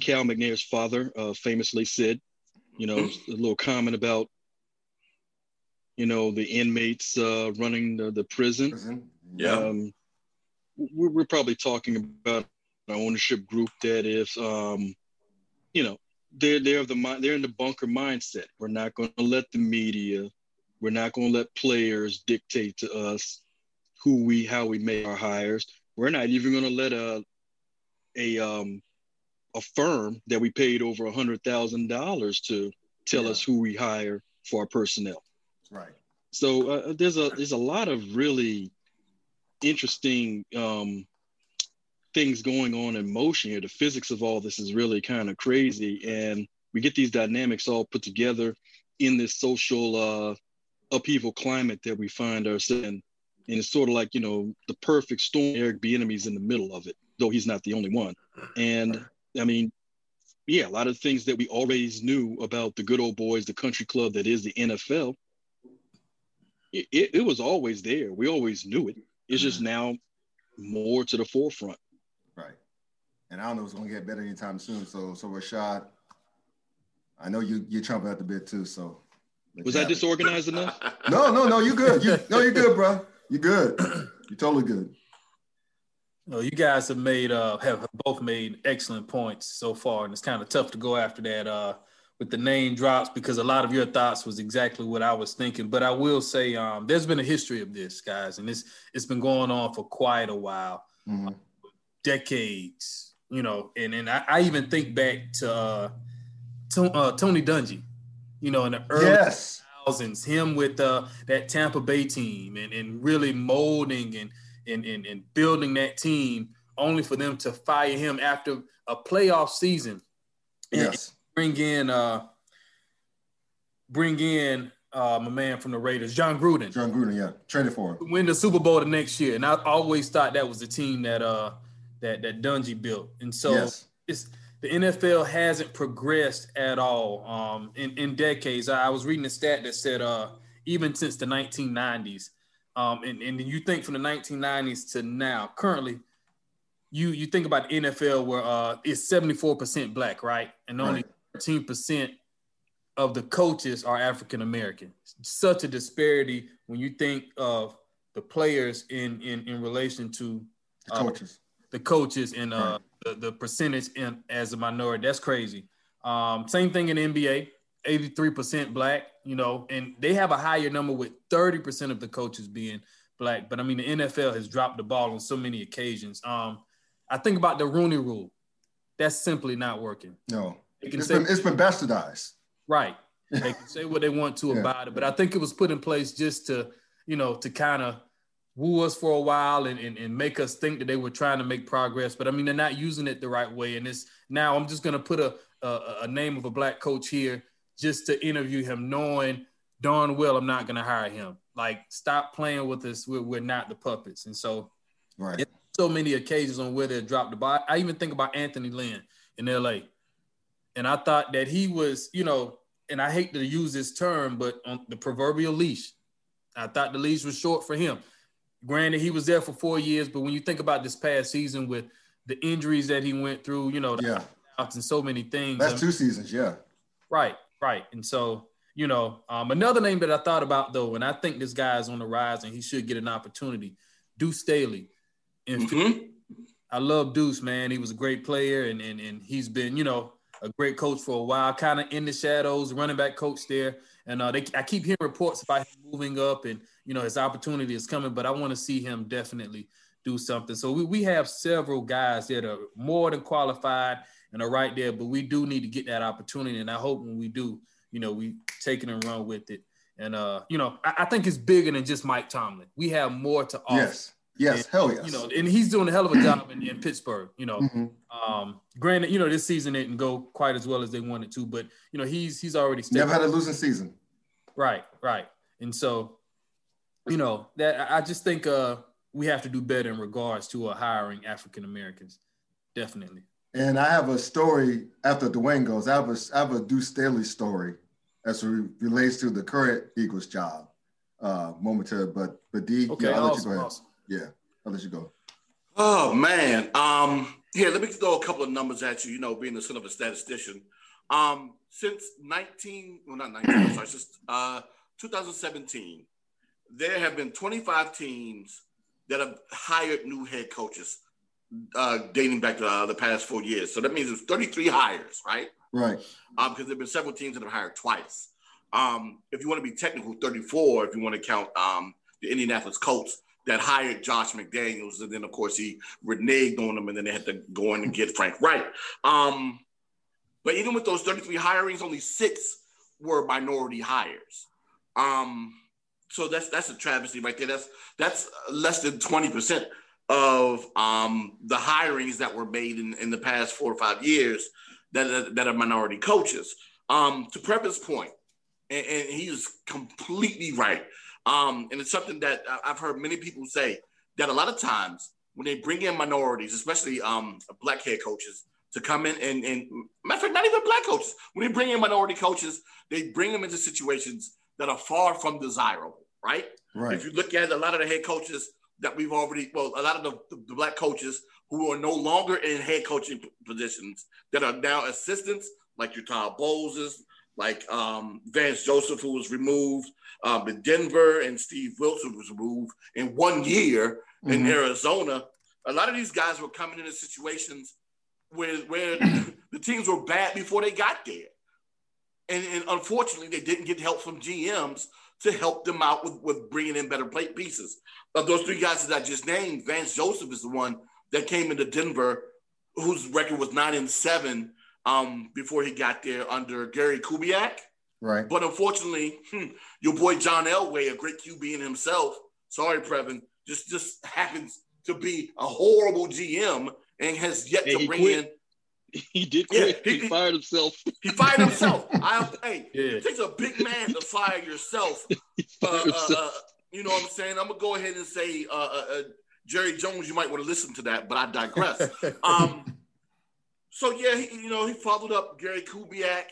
Cal McNair's father uh, famously said, you know, a little comment about, you know, the inmates uh, running the, the prison. Prison. Yeah. Um, we're, we're probably talking about an ownership group that is, um, you know, they're they're of the they're in the bunker mindset. We're not going to let the media, we're not going to let players dictate to us who we how we make our hires. We're not even going to let a a um a firm that we paid over a hundred thousand dollars to tell Yeah. us who we hire for our personnel. Right. So uh, there's a there's a lot of really interesting um, things going on in motion here. The physics of all this is really kind of crazy, and we get these dynamics all put together in this social uh, upheaval climate that we find ourselves in. And it's sort of like you know the perfect storm. Eric Bieniemy's in the middle of it, though he's not the only one. And I mean, yeah, a lot of things that we always knew about the good old boys, the country club that is the NFL. It, it, it was always there. We always knew it. It's just mm-hmm. now more to the forefront. Right. And I don't know if it's gonna get better anytime soon. So so Rashad, I know you you're chomping at the bit too. So Was you it. disorganized enough? No, no, no, you good. You no, you're good, bro. You good. You're totally good. No, you guys have made uh have both made excellent points so far, and it's kind of tough to go after that uh with the name drops because a lot of your thoughts was exactly what I was thinking. But I will say um there's been a history of this, guys, and it's it's been going on for quite a while, Mhm. decades, you know. And and I, I even think back to uh, to, uh Tony Dungy, you know, in the early Yes. thousands, him with uh, that Tampa Bay team and, and really molding and, and, and, and building that team, only for them to fire him after a playoff season. And Yes. bring in uh, bring in uh, my man from the Raiders, John Gruden, John Gruden, yeah. Traded for him. win the Super Bowl the next year. And I always thought that was the team that uh that that Dungy built. And so Yes. it's the NFL hasn't progressed at all um, in, in decades. I, I was reading a stat that said uh, even since the 1990s, um, and, and you think from the 1990s to now, currently, you you think about the NFL where uh, it's 74% black, right? And only Right. 13% of the coaches are African American. Such a disparity when you think of the players in in, in relation to The uh, coaches. the coaches and uh, Right. the, the percentage in as a minority. That's crazy. Um, same thing in NBA, 83% black, you know, and they have a higher number with 30% of the coaches being black. But I mean, the NFL has dropped the ball on so many occasions. Um, I think about the Rooney rule. That's simply not working. No. They can It's say been it's been bastardized. Right. They can say what they want to Yeah. about it, but I think it was put in place just to, you know, to kind of woo us for a while and, and, and make us think that they were trying to make progress. But I mean, they're not using it the right way. And it's now I'm just going to put a, a, a name of a black coach here just to interview him, knowing darn well I'm not going to hire him. Like, stop playing with us. We're, we're not the puppets. And so, right. So many occasions on where they dropped the ball. I even think about Anthony Lynn in LA. And I thought that he was, you know, and I hate to use this term, but on the proverbial leash. I thought the leash was short for him. Granted, he was there for four years, but when you think about this past season with the injuries that he went through, you know, yeah, and so many things. That's um, two seasons, yeah. Right, right. And so, you know, um, another name that I thought about though, and I think this guy is on the rise and he should get an opportunity. Deuce Staley. And mm-hmm. I love Deuce, man. He was a great player and, and and he's been, you know, a great coach for a while, kind of in the shadows, running back coach there. And uh, they, I keep hearing reports about him moving up and you know, his opportunity is coming, but I want to see him definitely do something. So we, we have several guys that are more than qualified and are right there, but we do need to get that opportunity. And I hope when we do, you know, we take it and run with it. And uh, you know, I, I think it's bigger than just Mike Tomlin. We have more to offer. Yes. Yes, and, hell yes. You know, and he's doing a hell of a job in, in Pittsburgh. You know, mm-hmm. um, granted, you know this season didn't go quite as well as they wanted to, but you know he's he's already never had a losing season. Right, right, and so you know that I just think uh, we have to do better in regards to uh, hiring African Americans, definitely. And I have a story after Dwayne goes. I have a I have a Deuce Staley story as it relates to the current Eagles job. Uh, momentarily, but but D, okay, yeah, I'll awesome, let you go ahead. Awesome. Yeah, I'll let you go. Oh man, um, here let me throw a couple of numbers at you. You know, being the son of a statistician, um, since 19, well not 19, sorry, since uh, 2017, there have been 25 teams that have hired new head coaches uh, dating back to uh, the past four years. So that means it's 33 hires, right? Right. Um, because there have been several teams that have hired twice. Um, if you want to be technical, 34, if you want to count um, the Indianapolis Colts that hired Josh McDaniels. And then, of course, he reneged on them and then they had to go in and get Frank Reich. Um, but even with those 33 hirings, only six were minority hires. Um, so that's that's a travesty right there. That's that's less than 20% of um, the hirings that were made in, in the past four or five years that, that are minority coaches. Um, to Previn's point, and, and he's completely right. Um, and it's something that I've heard many people say that a lot of times when they bring in minorities, especially um, black head coaches, to come in and, and matter of fact, not even black coaches, when they bring in minority coaches, they bring them into situations that are far from desirable right? Right. If you look at a lot of the head coaches that we've already, well, a lot of the, the, black coaches who are no longer in head coaching positions that are now assistants, like your Todd Bowles, like um, Vance Joseph, who was removed um, in Denver, and Steve Wilson was removed in one year mm-hmm. in Arizona. A lot of these guys were coming into situations where where the teams were bad before they got there, and, and unfortunately, they didn't get help from GMs to help them out with, with bringing in better plate pieces. Of those three guys that I just named, Vance Joseph is the one that came into Denver, whose record was nine and seven um, before he got there under Gary Kubiak. Right. But unfortunately, hmm, your boy John Elway, a great QB in himself, sorry, Previn, just just happens to be a horrible GM and has yet to bring quit. in He did quit. Yeah, he, he, fired himself. He fired himself. I, hey, yeah. it takes a big man to fire yourself. Uh, uh, uh, you know what I'm saying? I'm gonna go ahead and say, uh, uh, uh, Jerry Jones. You might want to listen to that, but I digress. um, so yeah, he, you know, he followed up Gary Kubiak,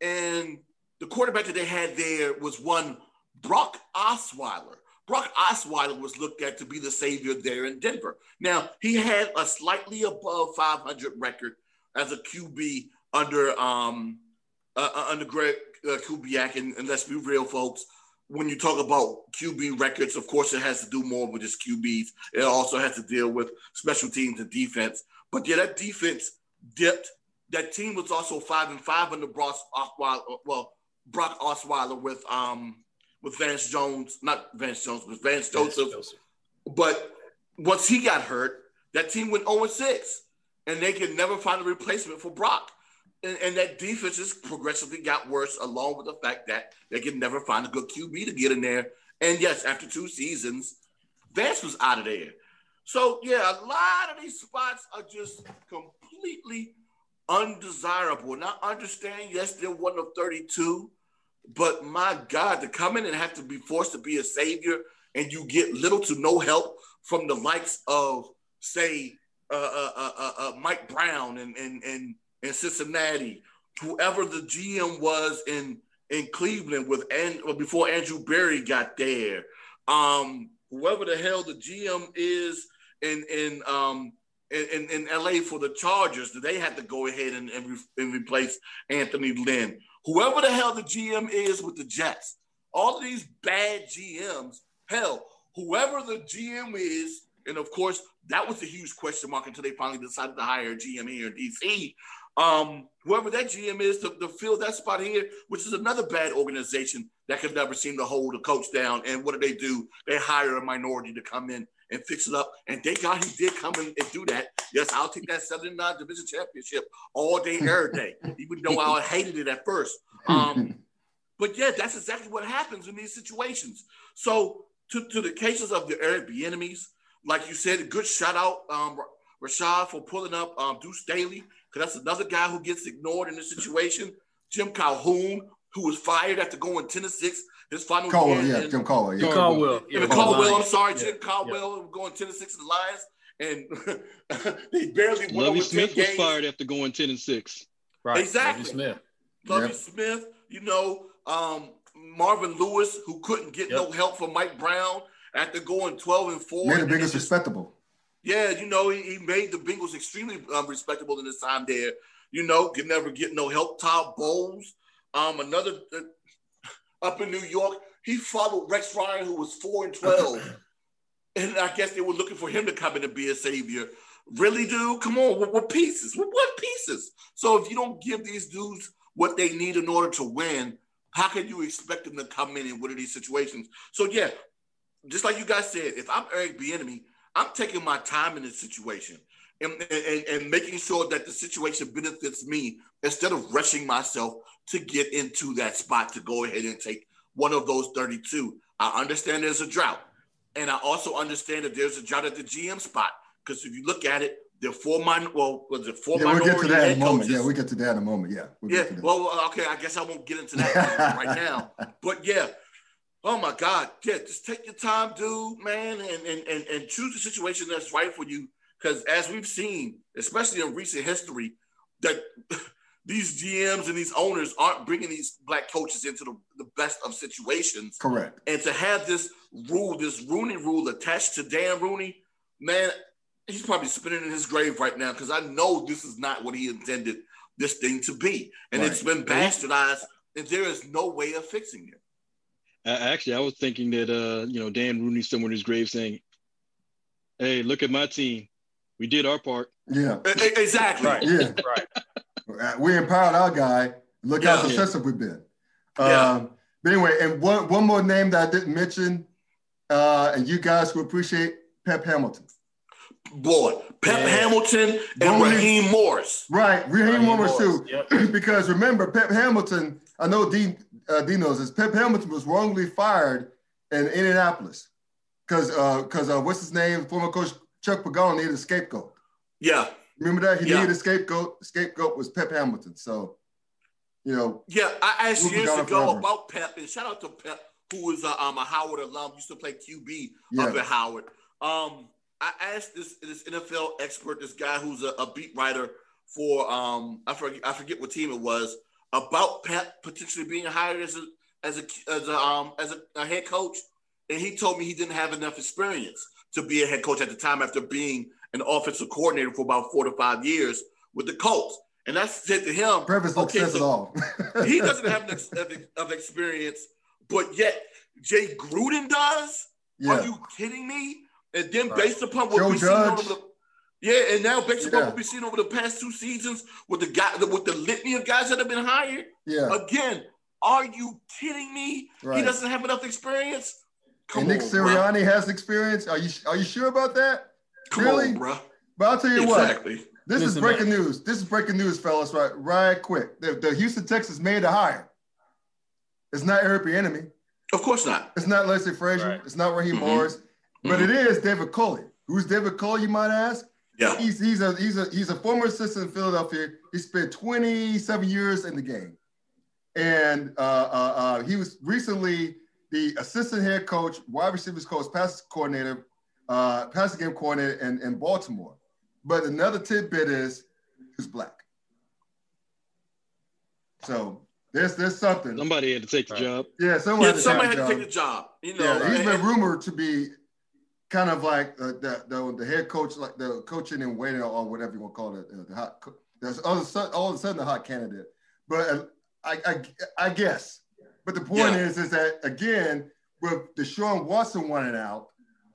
and the quarterback that they had there was one Brock Osweiler. Brock Osweiler was looked at to be the savior there in Denver. Now he had a slightly above 500 record as a QB under um uh, uh, under Greg uh, Kubiak, and, and let's be real, folks. When you talk about QB records, of course, it has to do more with just QBs. It also has to deal with special teams and defense. But yeah, that defense dipped. That team was also five and five under Brock Osweiler. Well, Brock Osweiler with um with Vance Jones, not Vance Jones, but Vance Joseph. Joseph. But once he got hurt, that team went 0 6 and they can never find a replacement for Brock. And, and, that defense just progressively got worse, along with the fact that they can never find a good QB to get in there. And yes, after two seasons, Vance was out of there. So yeah, a lot of these spots are just completely undesirable. Now understand, yes, they're one of 32, but my God, to come in and have to be forced to be a savior and you get little to no help from the likes of, say, uh, uh, uh, uh, uh Mike Brown and, and, and, and Cincinnati, whoever the GM was in in Cleveland with and before Andrew Berry got there, um, whoever the hell the GM is in in um in, in, LA for the Chargers, do they had to go ahead and, and, re, and replace Anthony Lynn. Whoever the hell the GM is with the Jets, all of these bad GMs, hell, whoever the GM is, and of course, that was a huge question mark until they finally decided to hire a GM here in DC. Um, whoever that GM is to, to fill that spot here, which is another bad organization that could never seem to hold a coach down. And what do they do? They hire a minority to come in and fix it up. And thank God he did come in and do that. Yes, I'll take that 79 division championship all day, every day, even though I hated it at first. Um, but yeah, that's exactly what happens in these situations. So to, to the cases of the Eric Bieniemys, like you said, a good shout out, um, Rashad for pulling up um, Deuce Staley, because that's another guy who gets ignored in this situation. Jim Calhoun, who was fired after going 10 to 6 his final Caldwell, year. Yeah, Jim Caldwell. Yeah. Caldwell. Yeah, yeah. Caldwell, I'm sorry, yeah. Jim Caldwell yeah. going 10 to 6 in the Lions. And they barely won Lovie Smith was games. fired after going 10 and 6. Right. Exactly. Lovie Smith. Lovie Smith, you know, um, Marvin Lewis, who couldn't get yep. no help from Mike Brown after going 12 and 4. Made the biggest respectable. Yeah, you know, he, he made the Bengals extremely um, respectable in his time there. You know, could never get no help. Todd Bowles, um, another uh, up in New York, he followed Rex Ryan, who was four and twelve, and I guess they were looking for him to come in and be a savior. Really, dude? Come on, what, what pieces? What, what pieces? So if you don't give these dudes what they need in order to win, how can you expect them to come in in one of these situations? So yeah, just like you guys said, if I'm Eric Bieniemy, I'm taking my time in this situation and, and, and, making sure that the situation benefits me instead of rushing myself to get into that spot to go ahead and take one of those 32. I understand there's a drought. And I also understand that there's a drought at the GM spot. Because if you look at it, there are four min- well, was it four yeah, we'll get to that in a moment. Yeah, we get to that in a moment. Yeah. We'll yeah. Well, okay. I guess I won't get into that right now. But yeah, Oh my God. Yeah, just take your time, dude, man, and, and, and, and choose the situation that's right for you. Because as we've seen, especially in recent history, that these GMs and these owners aren't bringing these black coaches into the, the best of situations. Correct. And to have this rule, this Rooney rule attached to Dan Rooney, man, he's probably spinning in his grave right now because I know this is not what he intended this thing to be. And right. it's been bastardized, and there is no way of fixing it. Actually, I was thinking that uh, you know Dan Rooney's somewhere in his grave saying, "Hey, look at my team. We did our part." Yeah, exactly. right. Yeah, right. We empowered our guy. Look yeah. how successful we've been. Yeah. Um, but anyway, and one one more name that I didn't mention, uh, and you guys will appreciate Pep Hamilton. Boy, Pep yeah. Hamilton and Raheem Morris. Right, Raheem, Raheem Morris, Morris, too. Yep. because remember, Pep Hamilton. I know Dean uh, Dean knows this. Pep Hamilton was wrongly fired in Indianapolis because because uh, uh, what's his name? Former coach Chuck Pagano needed a scapegoat. Yeah, remember that he yeah. needed a scapegoat. The scapegoat was Pep Hamilton. So, you know. Yeah, I asked years ago forever. about Pep, and shout out to Pep, who was a, um, a Howard alum, used to play QB yeah. up at Howard. Um, I asked this this NFL expert, this guy who's a, a beat writer for um, I forget I forget what team it was about Pep potentially being hired as a as a as a um as a, a, head coach, and he told me he didn't have enough experience to be a head coach at the time after being an offensive coordinator for about four to five years with the Colts. And I said to him, "Preface okay, says so it all." he doesn't have enough of experience, but yet Jay Gruden does. Yeah. Are you kidding me? And then right. based upon what Joe we see over the yeah, and now based upon what we've seen over the past two seasons with the guy with the litany of guys that have been hired, yeah. Again, are you kidding me? Right. He doesn't have enough experience. Come and Nick on, Sirianni bro. has experience. Are you are you sure about that? Come really? on, bro. But I'll tell you exactly. what. This Listen, is breaking man. news. This is breaking news, fellas. Right, right quick. The, the Houston Texans made a hire. It's not Eric Bieniemy. Of course not. It's not Leslie Frazier. Right. It's not Raheem mm-hmm. Morris. But it is David Culley. Who's David Culley, you might ask? Yeah. He's he's a he's a he's a former assistant in Philadelphia. He spent 27 years in the game. And uh, uh, uh, he was recently the assistant head coach, wide receivers coach, pass coordinator, uh, passing game coordinator in, in Baltimore. But another tidbit is he's black. So there's there's something. Somebody had to take the job. Yeah, someone Yeah, had to somebody had to take the job. You know, Yeah, he's been rumored to be kind of like uh, the, the the head coach, like the coaching and waiting or whatever you want to call it, uh, the hot. co- There's all of a sudden, all of a sudden the hot candidate. But uh, I, I I guess. But the point Yeah. is, is that again, with Deshaun Watson wanting out,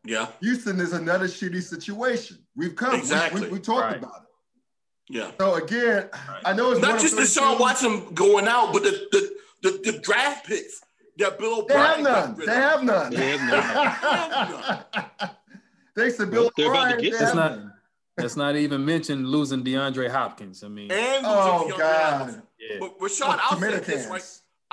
yeah, Houston is another shitty situation. We've come, we- Exactly. we, we talked Right. about it. yeah. So again, I know it's Not one just those Deshaun things- Watson going out, but the the, the, the draft picks that Bill They have none. They have none. They have none. Thanks to Well, Bill they're about to O'Brien, get they That's not none. that's not even mentioned losing DeAndre Hopkins. I mean, And Oh, DeAndre God. Hopkins. yeah. But Rashad, I'll say this right.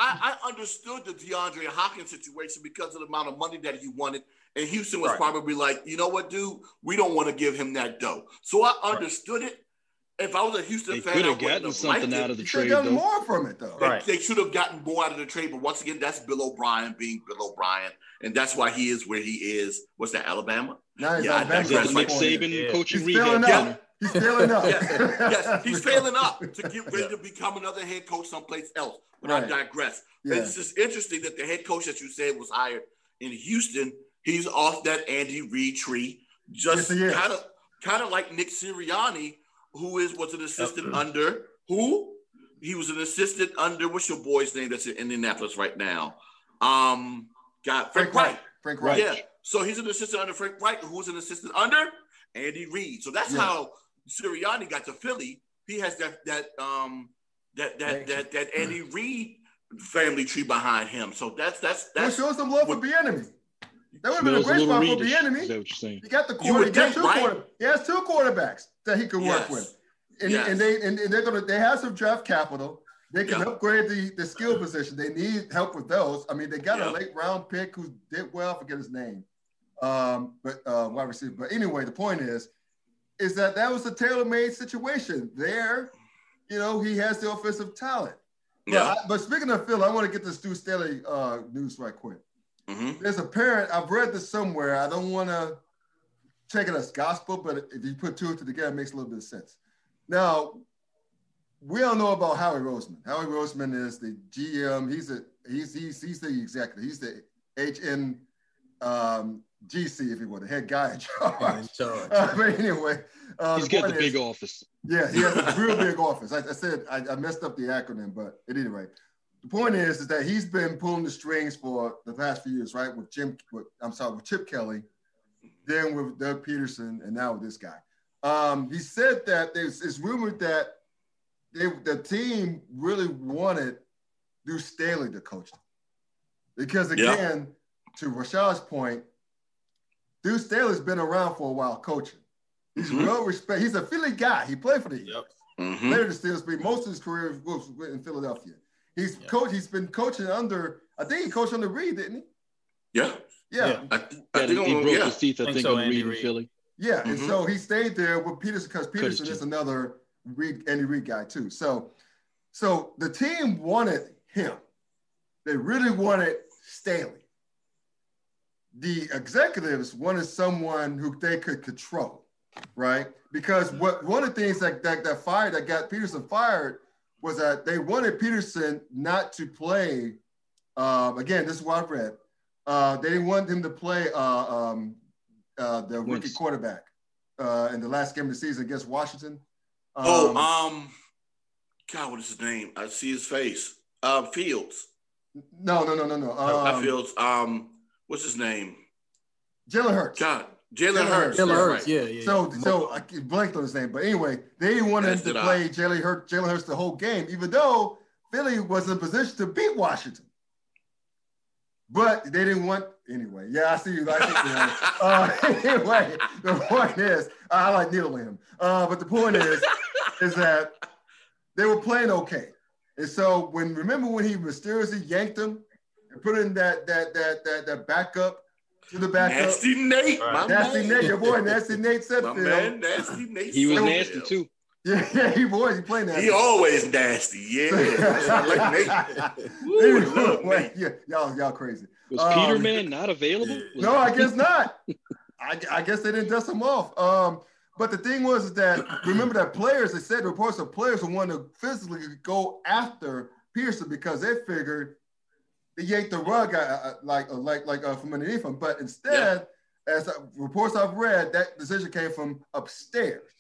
I, I understood the DeAndre Hopkins situation because of the amount of money that he wanted. And Houston was Right. probably like, you know what, dude, we don't want to give him that dough. So I understood it. If I was a Houston They fan, could I have wouldn't gotten have something liked out it. of the should trade, have done though. more from it, though. They- Right. They should have gotten more out of the trade, but once again, that's Bill O'Brien being Bill O'Brien, and that's why he is where he is. What's that, Alabama? Now he's Yeah, I Alabama digress. Got Nick. Saban Yeah. coaching He's rehab failing up. He's failing up. yes, yes, he's failing up to get ready to become another head coach someplace else. But I digress. Yeah. It's just interesting that the head coach that you said was hired in Houston, he's off that Andy Reid tree, just Yes, kind of kind of like Nick Sirianni, who is was an assistant under who? He was an assistant under what's your boy's name that's in Indianapolis right now? Um, got Frank, Frank Wright. Wright. Frank Wright. Yeah. So he's an assistant under Frank Wright, who's an assistant under Andy Reid. So that's Yeah. how Sirianni got to Philly. He has that that um that that that that Andy Reid family tree behind him. So that's that's Well, that's show some love for the enemy. That would have been a great spot for Reedish, is that what you're saying? He got the You quarter. He would got two right? quarter. He has two quarterbacks that he could work Yes. with, and, Yes. and they and, they're gonna they have some draft capital. They can Yeah. upgrade the the skill position. They need help with those. I mean, they got Yeah. a late round pick who did well. I forget his name, um, but uh, wide receiver. But anyway, the point is, is that that was a tailor made situation. There, you know, he has the offensive talent. But, yeah. I, but speaking of Phil, I want to get this Stu Staley uh, news right quick. Mhm. There's a parent, I've read this somewhere. I don't want to take it as gospel, but if you put two of two together, it makes a little bit of sense. Now, we all know about Howie Roseman. Howie Roseman is the GM. He's a he's he's he's the executive. He's the HN um, GC, if you will, the head guy in charge. In charge. Uh, but anyway, uh, He's got the is- big office. yeah, he has a real big office. I, I said I, I messed up the acronym, but at any rate, the point is, is that he's been pulling the strings for the past few years, right? With Jim, with, I'm sorry, with Chip Kelly, then with Doug Pederson, and now with this guy. Um, he said that there's it's rumored that they, the team really wanted Deuce Staley to coach them. Because Yeah. again, to Rashad's point, Deuce Staley's been around for a while coaching. He's Mhm. well respected. He's a Philly guy. He played for the. Mhm. Played for the Steelers, but most of his career was in Philadelphia. He's Yeah. coach. He's been coaching under. I think he coached under Reid, didn't he? Yeah. Yeah, Yeah. I, I Got think. He I'm- broke yeah. his teeth, I Think think, so, on Andy Reid in Reid. Philly. yeah. And Mhm. so he stayed there with Pederson because his Pederson is teeth. another Reid, Andy Reid guy too. So, so the team wanted him. They really wanted Staley. The executives wanted someone who they could control, right? Because what one of the things that, that that fired that got Pederson fired was that they wanted Pederson not to play. Um, again, this is what I've read. Uh, they didn't want him to play uh, um, uh, the rookie Wentz. quarterback uh, in the last game of the season against Washington. Oh, Um, um, God, what is his name? I see his face. Uh, Fields. no, no, no, no, no. Not Um, Fields. Um, what's his name? Jalen Hurts. God, Jalen Jalen Hurts. Hurts. Jalen Hurts, right. yeah, yeah. So, yeah. so I blanked on his name, but anyway, they didn't want him to play Jalen Hurts, Jalen Hurts the whole game, even though Philly was in a position to beat Washington. But they didn't want anyway. Yeah, I see you. I see you. uh, anyway, the point is, I like needling him. Uh, but the point is, is that they were playing okay. And so when remember when he mysteriously yanked him and put in that that that that that backup to the backup. Nasty Nate, Right. my Nasty man. Nate, your boy, Nasty Nate My Sudfeld. man, Nasty Nate. He was nasty too. Yeah, yeah, he was. He playing that. He always nasty. Yeah, That's why Nate. Woo, I love Nate. yeah, y'all, y'all crazy. Was Um, Peterman not available? Was- No, I guess not. I, I guess they didn't dust him off. Um, but the thing was is that remember that players, they said reports of players who wanted to physically go after Pearson because they figured they yanked the rug uh, uh, like uh, like like uh, from underneath him. But instead, as uh, reports I've read, that decision came from upstairs.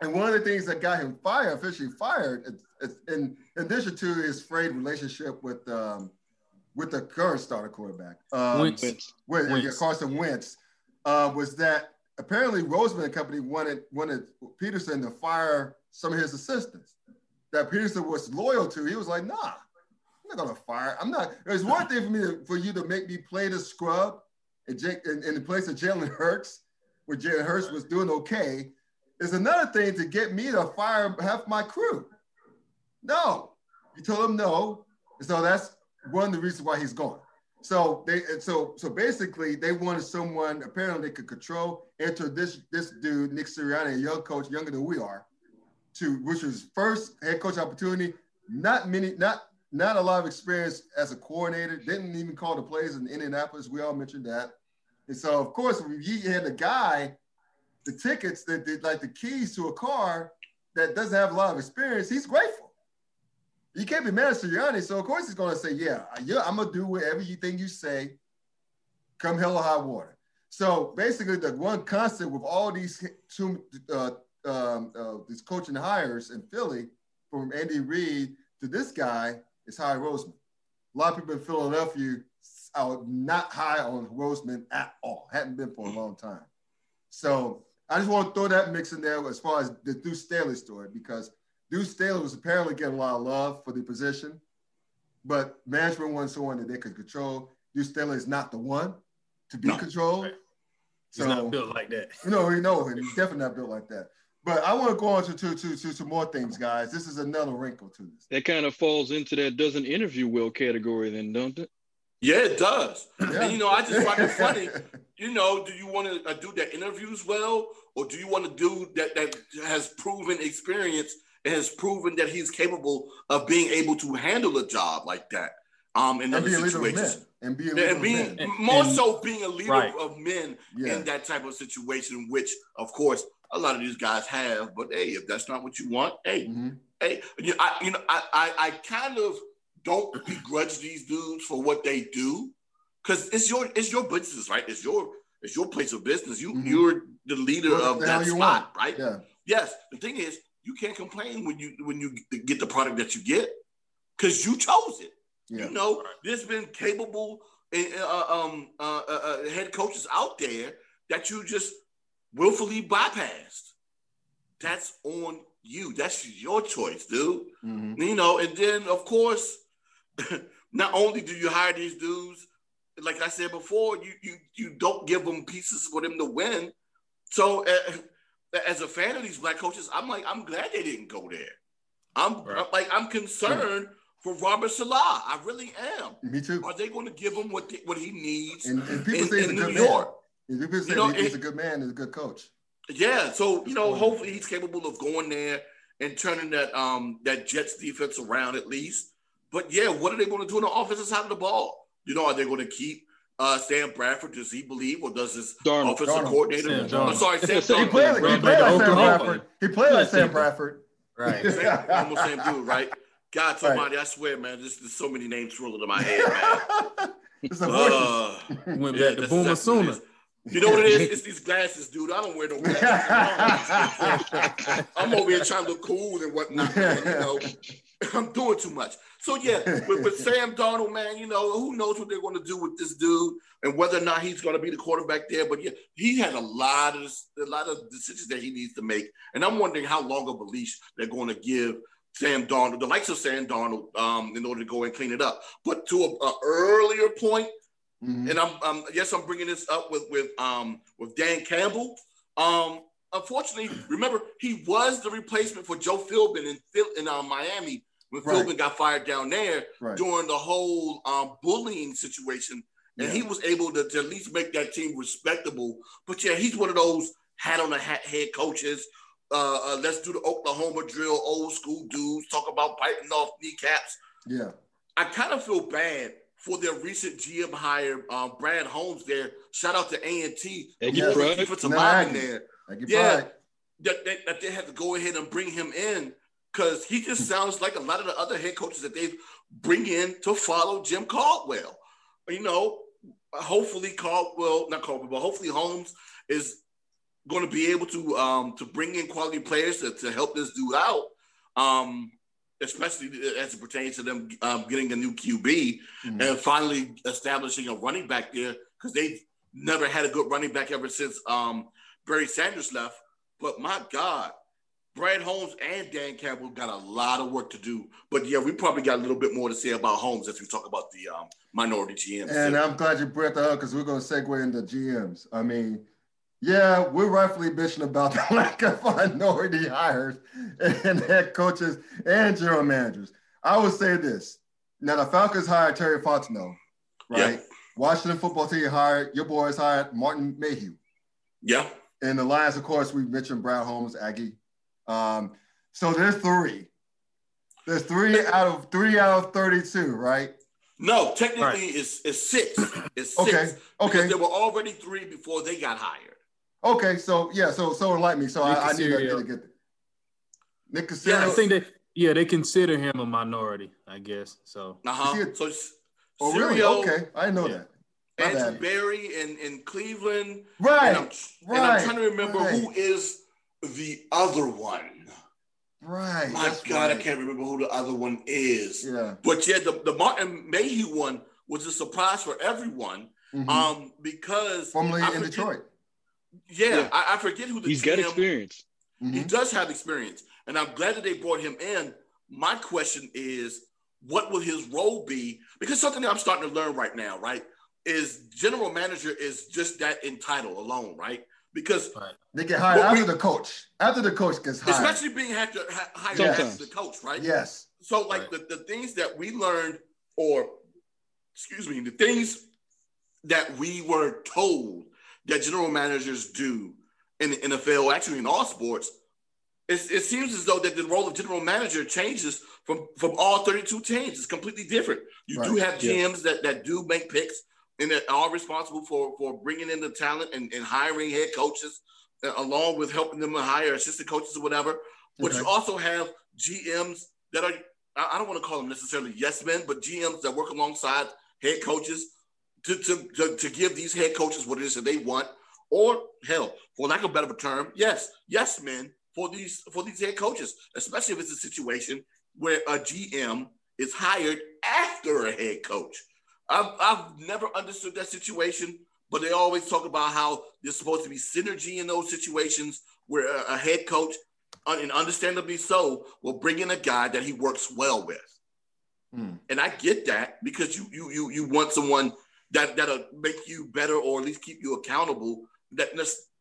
And one of the things that got him fired, officially fired, is- is in addition to his frayed relationship with um, with the current starter quarterback, um, Wentz. With Wentz. Carson Wentz, uh, was that apparently Roseman and Company wanted wanted Pederson to fire some of his assistants that Pederson was loyal to. He was like, "Nah, I'm not gonna fire. I'm not." It's one thing for me to, for you to make me play the scrub in, in, in the place of Jalen Hurts, where Jalen Hurts was doing okay. Is another thing to get me to fire half my crew. No, you told him no, so that's one of the reasons why he's gone. So they so so basically they wanted someone apparently they could control enter this this dude Nick Sirianni, a young coach, younger than we are, to which was first head coach opportunity. Not many, not not a lot of experience as a coordinator. Didn't even call the plays in Indianapolis. We all mentioned that. And so of course he had a guy, the tickets that did like the keys to a car that doesn't have a lot of experience, he's grateful. You can't be mad at Sirianni, so of course he's going to say, "Yeah, yeah, I'm gonna do whatever you think you say, come hell or high water." So basically, the one constant with all these two, uh, um, uh, these coaching hires in Philly, from Andy Reid to this guy, is Howie Roseman. A lot of people in Philadelphia are not high on Roseman at all. Hadn't been for a long time. So I just want to throw that mix in there as far as the Duce Staley story because Duce Staley was apparently getting a lot of love for the position, but management wanted someone that they could control. Duce Staley is not the one to be No. controlled. Right. So He's not built like that. You know, we know him. He's definitely not built like that. But I want to go on to, to, to, to some more things, guys. This is another wrinkle to this. That kind of falls into that doesn't interview well category, then, don't it? Yeah, it does. Yeah. And you know, I just find it funny. You know, do you want to uh, do that interviews well, or do you want to do that that has proven experience and has proven that he's capable of being able to handle a job like that? Um, in and other be a leader of situations. And be a leader and of being men. more And- so being a leader Right. of men Yeah. in that type of situation, which of course a lot of these guys have. But hey, if that's not what you want, hey, Mhm. hey, you, I, you know, I, I, I kind of don't begrudge these dudes for what they do, because it's your, it's your business, right? It's your, it's your place of business. You, Mhm. you're the leader of that spot, want? right? Yeah. Yes. The thing is, you can't complain when you when you get the product that you get, because you chose it. Yeah. You know, there's been capable uh, um, uh, uh, uh, head coaches out there that you just willfully bypassed. That's on you. That's your choice, dude. Mhm. You know, and then of course, not only do you hire these dudes, like I said before, you you you don't give them pieces for them to win. So, uh, as a fan of these black coaches, I'm like, I'm glad they didn't go there. I'm, Right. I'm like, I'm concerned for Robert Salah. I really am. Me too. Are they going to give him what the, what he needs And, and people in, say he's a in good New York? man. And people say You know, he's it- a good man and a good coach. Yeah, so you know, hopefully he's capable of going there and turning that um that Jets defense around at least. But yeah, what are they going to do on the offensive side of the ball? You know, are they going to keep uh Sam Bradford? Does he believe, or does his Darnold. offensive Darnold. coordinator? Sam I'm sorry, Sam. Sam He Darnold. played, he played like like Sam Bradford. He played like Sam Sam Bradford. Right. Same, almost same dude, right? God, Right. somebody, I swear, man, there's, there's so many names swirling in my head, man. it's a voice. Uh, Went Yeah, back to that's Boomer exactly Sooner. You know what it is? It's these glasses, dude. I don't wear no glasses. I'm over here trying to look cool and whatnot. Man, you know, I'm doing too much. So yeah, with, with Sam Darnold, man, you know, who knows what they're going to do with this dude and whether or not he's going to be the quarterback there. But yeah, he had a lot of a lot of decisions that he needs to make, and I'm wondering how long of a leash they're going to give Sam Darnold, the likes of Sam Darnold, um, in order to go and clean it up. But to a, a earlier point, Mhm. and I'm, um, yes, I'm bringing this up with with um with Dan Campbell. Um, unfortunately, remember he was the replacement for Joe Philbin in in uh, Miami when Right. Philbin got fired down there Right. during the whole um, bullying situation and he was able to, to at least make that team respectable. But yeah, he's one of those hat on the hat head coaches. Uh, uh, let's do the Oklahoma drill, old school dudes talk about biting off kneecaps. Yeah, I kind of feel bad for their recent GM hire, um, Brad Holmes. There, shout out to A and T, Aggie Pride. defensive Nah, there. Yeah, that, that, that they had to go ahead and bring him in because he just sounds like a lot of the other head coaches that they bring in to follow Jim Caldwell. You know, hopefully Caldwell, not Caldwell, but hopefully Holmes is going to be able to um, to bring in quality players to, to help this dude out, um, especially as it pertains to them um, getting a new QB Mhm. and finally establishing a running back there because they've never had a good running back ever since um, Barry Sanders left. But my God, Brad Holmes and Dan Campbell got a lot of work to do. But yeah, we probably got a little bit more to say about Holmes as we talk about the um, minority GMs. And I'm glad you brought that up because we're going to segue into GMs. I mean, yeah, we're rightfully bitching about the lack of minority hires and head coaches and general managers. I would say this. Now, the Falcons hired Terry Fontenot, right? Yeah. Washington football team hired, your boys hired Martin Mayhew. yeah, And the Lions, of course, we mentioned Brad Holmes, Aggie. Um, so there's three. There's three out of three out of 32, right? no, technically Right. it's, it's six. It's six. Okay, okay. Because there were already three before they got hired. Okay, so yeah, so so like me, so Nick I, I need to, Caserio. to get Nick Yeah, I think they yeah they consider him a minority, I guess. So Uh-huh. A- So it's oh, really? Okay, I didn't know Yeah. that. My Andrew bad. Barry in, in Cleveland. Right, And I'm, and I'm trying to remember right. who is the other one. right. My God, right. I can't remember who the other one is. Yeah. But yeah, the, the Martin Mayhew one was a surprise for everyone. mhm. Um, because Formerly I in forget- Detroit. Yeah, Yeah. I, I forget who the He's got GM experience. Mhm. He does have experience, and I'm glad that they brought him in. My question is, what will his role be? Because something that I'm starting to learn right now, right, is general manager is just that in title alone, right? Because They get hired after we- the coach. After the coach gets hired. especially being had to ha- hired Sometimes. as the coach, right? yes. So like the, the things that we learned, or excuse me, the things that we were told that general managers do in the NFL, actually in all sports, it, it seems as though that the role of general manager changes from from all 32 teams. It's completely different. You do Right. have Yeah. GMs that, that do make picks and that are all responsible for for bringing in the talent and, and hiring head coaches, uh, along with helping them hire assistant coaches or whatever. But you also have GMs that are I I don't want to call them necessarily yes men, but GMs that work alongside head coaches to, to, to, to give these head coaches what it is that they want, or hell, for lack of a better term, yes, yes men for these for these head coaches, especially if it's a situation where a GM is hired after a head coach. I've, I've never understood that situation, but they always talk about how there's supposed to be synergy in those situations where a, a head coach, and understandably so, will bring in a guy that he works well with. Hmm. And I get that because you you you you want someone that that'll make you better or at least keep you accountable. That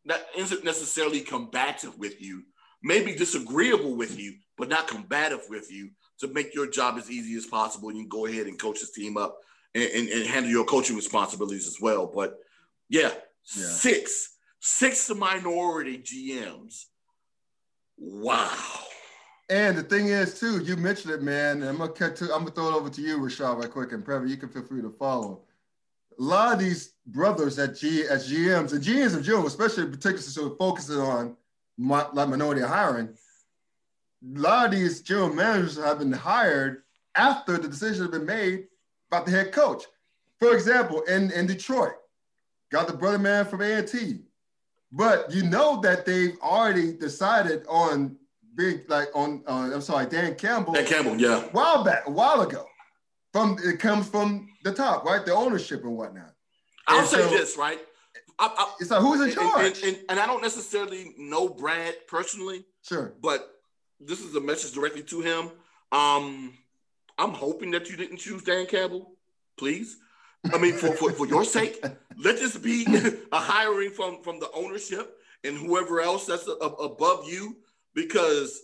that isn't necessarily combative with you, maybe disagreeable with you, but not combative with you to make your job as easy as possible. And you can go ahead and coach this team up and, and, and handle your coaching responsibilities as well. But yeah, Yeah. six six minority GMs. Wow. And the thing is, too, you mentioned it, man. And I'm gonna cut to, I'm gonna throw it over to you, Rashad, right quick, and Previn, you can feel free to follow. A lot of these brothers at G as GMs and GMs in general, especially in particular, so focusing on mi- like minority hiring. A lot of these general managers have been hired after the decision has been made about the head coach. For example, in, in Detroit, got the brother man from A&T. But you know that they've already decided on being like on uh, I'm sorry, Dan Campbell Dan Campbell, yeah. a while back, a while ago. From it comes from the top, right? The ownership and whatnot. I'll And say so- this, right? I, I, It's like who's in charge? and, and, and I don't necessarily know Brad personally, sure. but this is a message directly to him. Um, I'm hoping that you didn't choose Dan Campbell, please. I mean, for, for, for your sake, let this be a hiring from, from the ownership and whoever else that's a, above you, because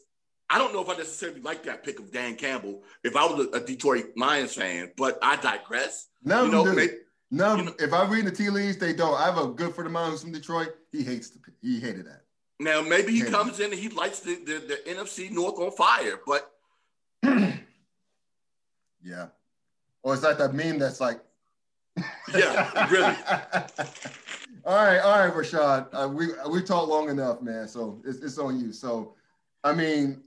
I don't know if I necessarily like that pick of Dan Campbell if I was a, a Detroit Lions fan, but I digress. No, you know, maybe, No, you know, if I read the tea leaves, they don't. I have a good friend of mine who's from Detroit. He hates the he hated that. Now maybe he, he comes in and he lights the, the, the NFC North on fire, but yeah. Or it's like that meme that's like Yeah, really. all right, all right, Rashad. Uh, we we talked long enough, man. So it's, it's on you. So I mean,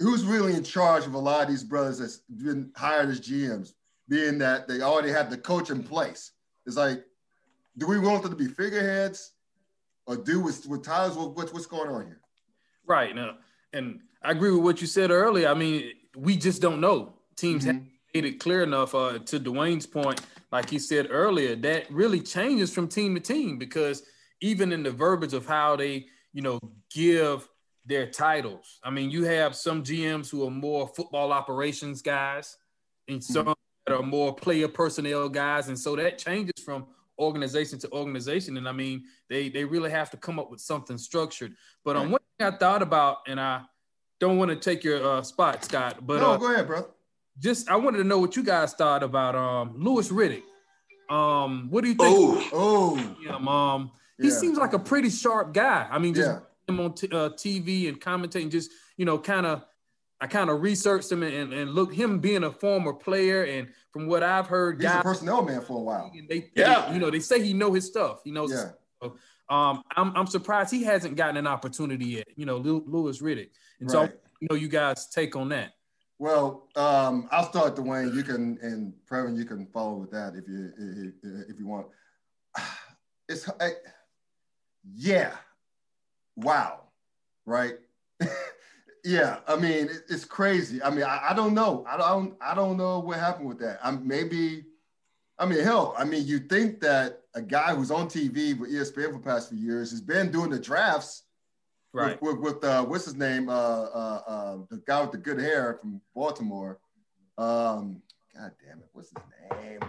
who's really in charge of a lot of these brothers that's been hired as GMs? being that they already have the coach in place. It's like, do we want them to be figureheads or do with, with Tyler's what, what's going on here? Right. Now, and I agree with what you said earlier. I mean, we just don't know. Teams mm-hmm. haven't made it clear enough. Uh, to Dwayne's point, like he said earlier, that really changes from team to team because even in the verbiage of how they, you know, give their titles. I mean, you have some GMs who are more football operations guys, and some mm-hmm that are more player personnel guys, and so that changes from organization to organization. And I mean, they they really have to come up with something structured. But on one thing I thought about, and I don't want to take your uh, spot, Scott, but no, uh, go ahead, bro. Just I wanted to know what you guys thought about um Louis Riddick. Um, what do you think? Oh, oh, him? Um, he yeah. seems like a pretty sharp guy. I mean, just yeah. him on t- uh, TV and commentating, just you know, kind of I kind of researched him and, and, and looked him being a former player and from what I've heard, he's guys, a personnel man for a while. They, yeah, they, you know, they say he know his stuff. He knows. Yeah. Um, I'm, I'm surprised he hasn't gotten an opportunity yet. You know, Louis Riddick, and right. so you know, you guys take on that. Well, um, I'll start, Dwayne. You can and Previn, you can follow with that if you if, if you want. It's I, yeah, wow, right. yeah, I mean, it's crazy. I mean, I, I, don't know. I don't. I don't know what happened with that. I'm maybe. I mean, hell. I mean, you think that a guy who's on TV with ESPN for the past few years has been doing the drafts, right? With, with, with uh, what's his name? Uh, uh, uh, the guy with the good hair from Baltimore. Um, God damn it, what's his name?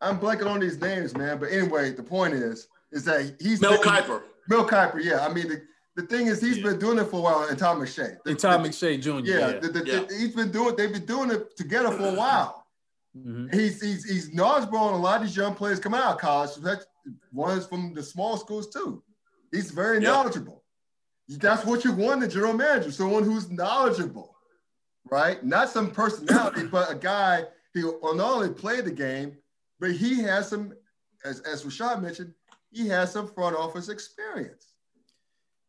I'm blanking on these names, man. But anyway, the point is, is that he's Mel Kiper. Mel Kiper, yeah. I mean, the, the thing is, he's yeah. been doing it for a while, and Tom McShay. The, and Tom the, McShay Jr. Yeah, yeah. The, yeah. he's been doing. They've been doing it together for a while. Mm-hmm. He's he's he's knowledgeable on a lot of these young players coming out of college. One is from the small schools too. He's very yep. knowledgeable. That's what you want in a general manager, someone who's knowledgeable, right? Not some personality, but a guy who not only played the game, but he has some, as as Rashad mentioned, he has some front office experience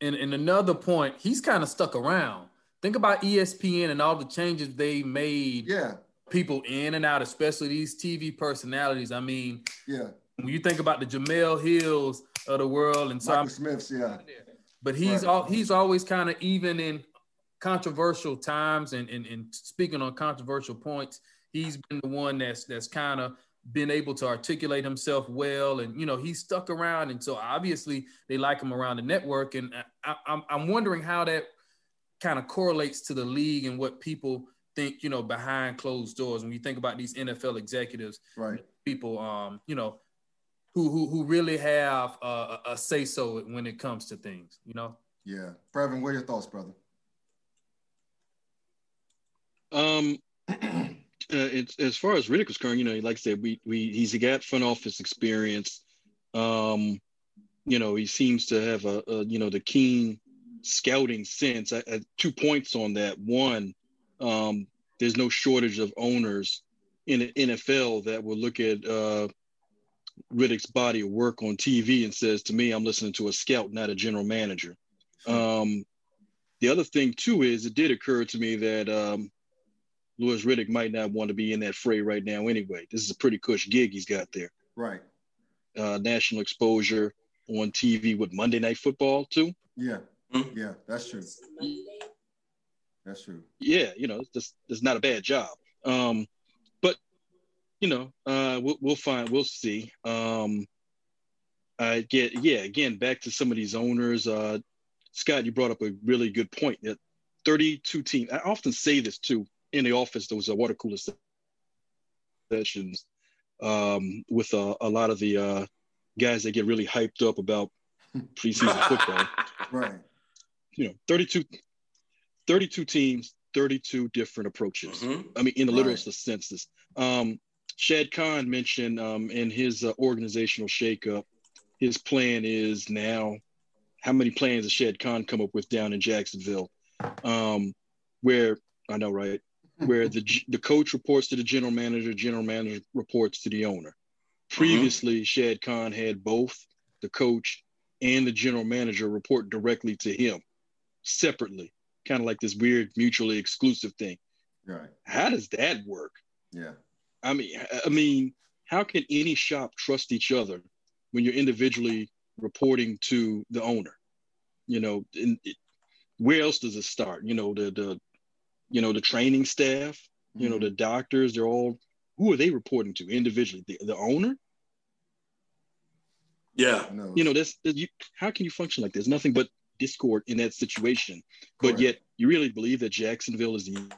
and, and another point, he's kind of stuck around. Think about ESPN and all the changes they made. Yeah. People in and out, especially these TV personalities. I mean, yeah. When you think about the Jemele Hills of the world and Michael Smiths, yeah. But he's right. all he's always kind of even in controversial times and, and and speaking on controversial points. He's been the one that's that's kind of been able to articulate himself well and you know he's stuck around and so obviously they like him around the network and I, I'm, I'm wondering how that kind of correlates to the league and what people think you know behind closed doors when you think about these NFL executives right people um you know who who, who really have a, a say so when it comes to things you know yeah Previn what are your thoughts brother um uh, it's, as far as Riddick was concerned, you know, like I said, we we he's got front office experience. Um, you know, he seems to have a, a you know the keen scouting sense. I, I, two points on that. One, um, there's no shortage of owners in the NFL that will look at uh, Riddick's body of work on TV and says to me, "I'm listening to a scout, not a general manager." Um, the other thing too is it did occur to me that um, Louis Riddick might not want to be in that fray right now anyway. This is a pretty cush gig he's got there. Right. Uh, national exposure on TV with Monday Night Football too. Yeah. Mm-hmm. Yeah, that's true. That's true. Yeah, you know, it's it's not a bad job. Um, but you know, uh, we'll, we'll find, we'll see. Um, I get, yeah, again, back to some of these owners. Uh, Scott, you brought up a really good point that 32 teams. I often say this too in the office, there was a water cooler sessions um, with uh, a lot of the uh, guys that get really hyped up about preseason football. Right. You know, 32, 32 teams, 32 different approaches. Mm-hmm. I mean, in the literal right. sense. Um, Shad Khan mentioned um, in his uh, organizational shakeup, his plan is now. How many plans does Shad Khan come up with down in Jacksonville? Um, where I know, right? Where the the coach reports to the general manager, general manager reports to the owner. Previously, uh-huh. Shad Khan had both the coach and the general manager report directly to him separately, kind of like this weird mutually exclusive thing. Right. How does that work? Yeah. I mean, I mean, how can any shop trust each other when you're individually reporting to the owner? You know, it, where else does it start? You know, the the you know the training staff, you mm-hmm. know, the doctors. They're all who are they reporting to individually? The, the owner. Yeah. No. You know, that's you, how can you function like this? Nothing but discord in that situation. Correct. But yet, you really believe that Jacksonville is the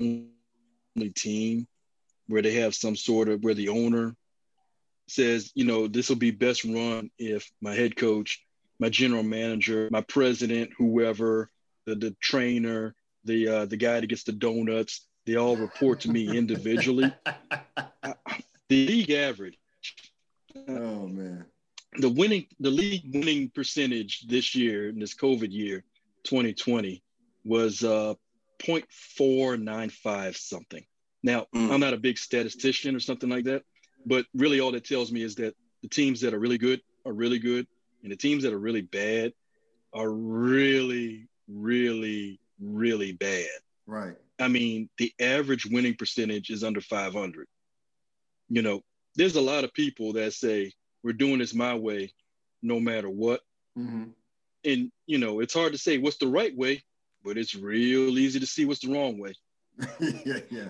only team where they have some sort of where the owner says, you know, this will be best run if my head coach, my general manager, my president, whoever, the, the trainer, the uh, the guy that gets the donuts, they all report to me individually. the league average. Oh man. The winning the league winning percentage this year in this COVID year, 2020, was uh 0.495 something. Now, mm. I'm not a big statistician or something like that, but really all that tells me is that the teams that are really good are really good, and the teams that are really bad are really, really, really bad. Right. I mean, the average winning percentage is under 500. You know, there's a lot of people that say, we're doing this my way, no matter what. Mm-hmm. And, you know, it's hard to say what's the right way, but it's real easy to see what's the wrong way. yeah, yeah.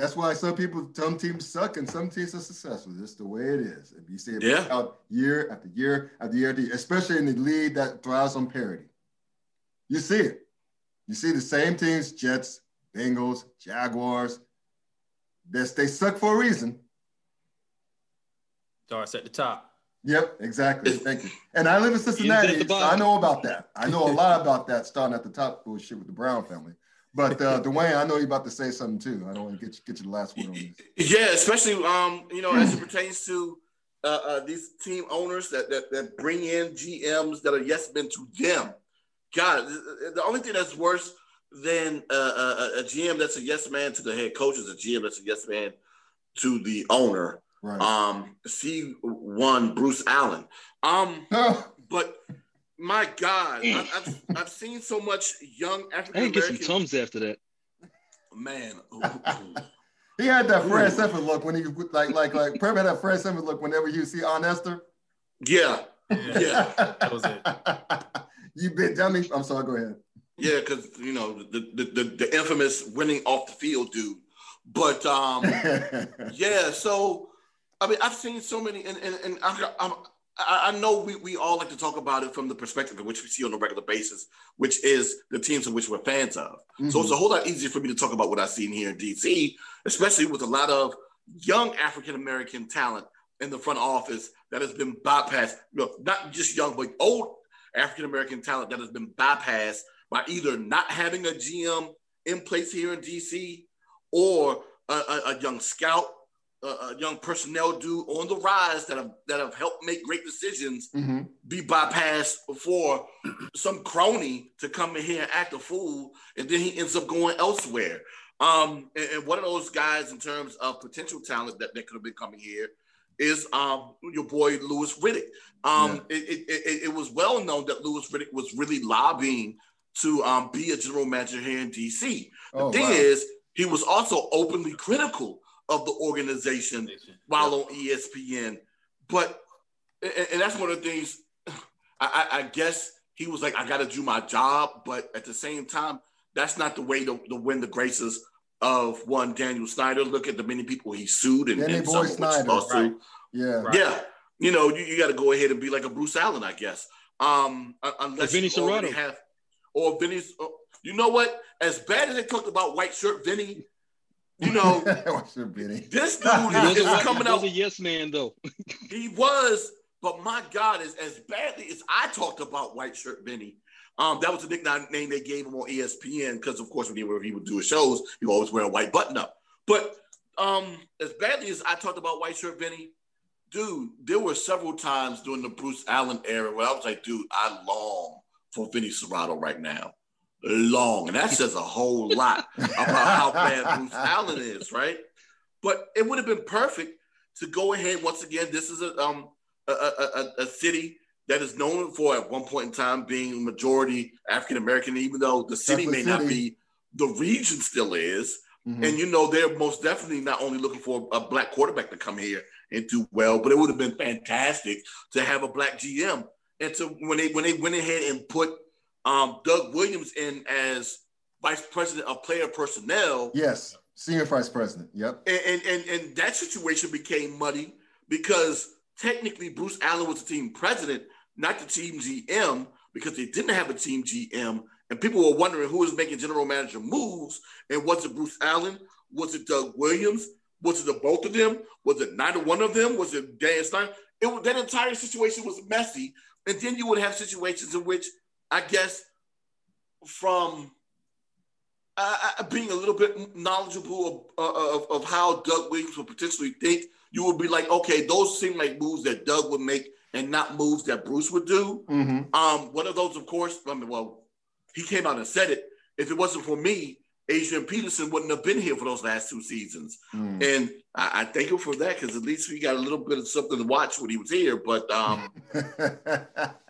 That's why some people, some teams suck and some teams are successful. It's the way it is. If you see it yeah. out year after year after year, especially in the league that thrives on parity, you see it. You see the same teams: Jets, Bengals, Jaguars. This they suck for a reason. Starts at the top. Yep, exactly. Thank you. And I live in Cincinnati, so I know about that. I know a lot about that starting at the top bullshit with the Brown family. But uh, Dwayne, I know you're about to say something too. I don't want to get you, get you the last word on this. Yeah, especially um, you know, as it pertains to uh, uh, these team owners that, that that bring in GMs that are yes men to them. God, the only thing that's worse than a, a, a GM that's a yes man to the head coach is a GM that's a yes man to the owner. Right. Um, see one Bruce Allen. Um, but my God, I, have I've seen so much young African American. I get some tums after that. Man, he had that Fred Sanford look when he like like like Prem had that Fred Sanford look whenever you see on Esther. Yeah, yeah, that was it. you been tell me. I'm sorry. Go ahead. Yeah, because you know the, the the, the infamous winning off the field dude. But um, yeah, so I mean, I've seen so many, and and, and I, I'm I, know we, we all like to talk about it from the perspective in which we see on a regular basis, which is the teams in which we're fans of. Mm-hmm. So it's a whole lot easier for me to talk about what I've seen here in DC, especially with a lot of young African American talent in the front office that has been bypassed. You know, not just young, but old African American talent that has been bypassed by either not having a GM in place here in DC or a, a, a young scout uh, young personnel do on the rise that have that have helped make great decisions mm-hmm. be bypassed before some crony to come in here and act a fool, and then he ends up going elsewhere. Um, and, and, one of those guys in terms of potential talent that, that could have been coming here is um, your boy Louis Riddick. Um, yeah. it, it, it, it, was well known that Louis Riddick was really lobbying to um, be a general manager here in DC. Oh, the thing wow. is, he was also openly critical of the organization while on ESPN. But and, and, that's one of the things I, I, guess he was like, I got to do my job, but at the same time, that's not the way to, to win the graces of one Daniel Snyder. Look at the many people he sued and, Danny and Boy Snyder, right. Yeah, right. yeah. You know, you, you got to go ahead and be like a Bruce Allen, I guess. Um, unless or Vinny you already have, or Vinny. Uh, you know what? As bad as they talked about white shirt Vinny, you know, this dude is, is coming out. As a yes man, though. he was, but my God, is as badly as I talked about White Shirt Vinny. Um, that was the nickname they gave him on ESPN because, of course, whenever he would do his shows, he was always wear a white button up. But um, as badly as I talked about white shirt Vinny, dude, there were several times during the Bruce Allen era where I was like, dude, I long for Vinny Cerrato right now. Long. And that says a whole lot about how bad Bruce Allen is, right? But it would have been perfect to go ahead. Once again, this is a um a, a, a, city that is known for at one point in time being majority African American, even though the city may city. not be, the region still is. Mm-hmm. And you know, they're most definitely not only looking for a black quarterback to come here and do well, but it would have been fantastic to have a black GM. And so when they when they went ahead and put um, Doug Williams in as vice president of player personnel. Yes, senior vice president. Yep. And and and, and that situation became muddy because technically Bruce Allen was the team president, not the team GM, because they didn't have a team GM. And people were wondering who was making general manager moves. And was it Bruce Allen? Was it Doug Williams? Was it the both of them? Was it neither one of them? Was it Dan Stein? It, that entire situation was messy. And then you would have situations in which, I guess, from uh, uh being a little bit knowledgeable of, uh, of, of how Doug Williams would potentially think, you would be like, okay, those seem like moves that Doug would make and not moves that Bruce would do. Mm-hmm. Um, one of those, of course, I mean, well, he came out and said it. If it wasn't for me, Adrian Peterson wouldn't have been here for those last two seasons. Mm. And I, I, thank him for that because at least we got a little bit of something to watch when he was here. But um,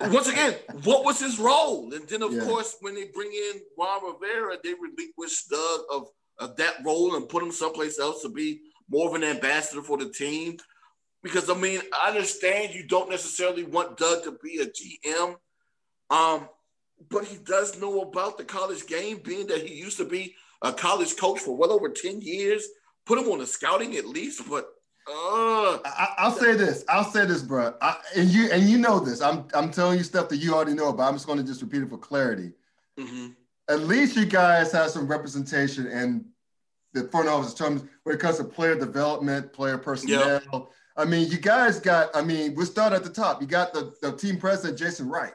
once again, what was his role? And then, of yeah. course, when they bring in Ron Rivera, they relinquish Doug of, of that role and put him someplace else to be more of an ambassador for the team. Because, I mean, I understand you don't necessarily want Doug to be a GM. Um, but he does know about the college game, being that he used to be a college coach for well over 10 years. Put him on the scouting at least, but uh, I, will say this. I'll say this, bro. I, and you and you know this. I'm I'm telling you stuff that you already know, but I'm just going to just repeat it for clarity. Mm-hmm. At least you guys have some representation in the front office terms when it comes to player development, player personnel. Yep. I mean, you guys got. I mean, we start at the top. You got the, the team president Jason Wright.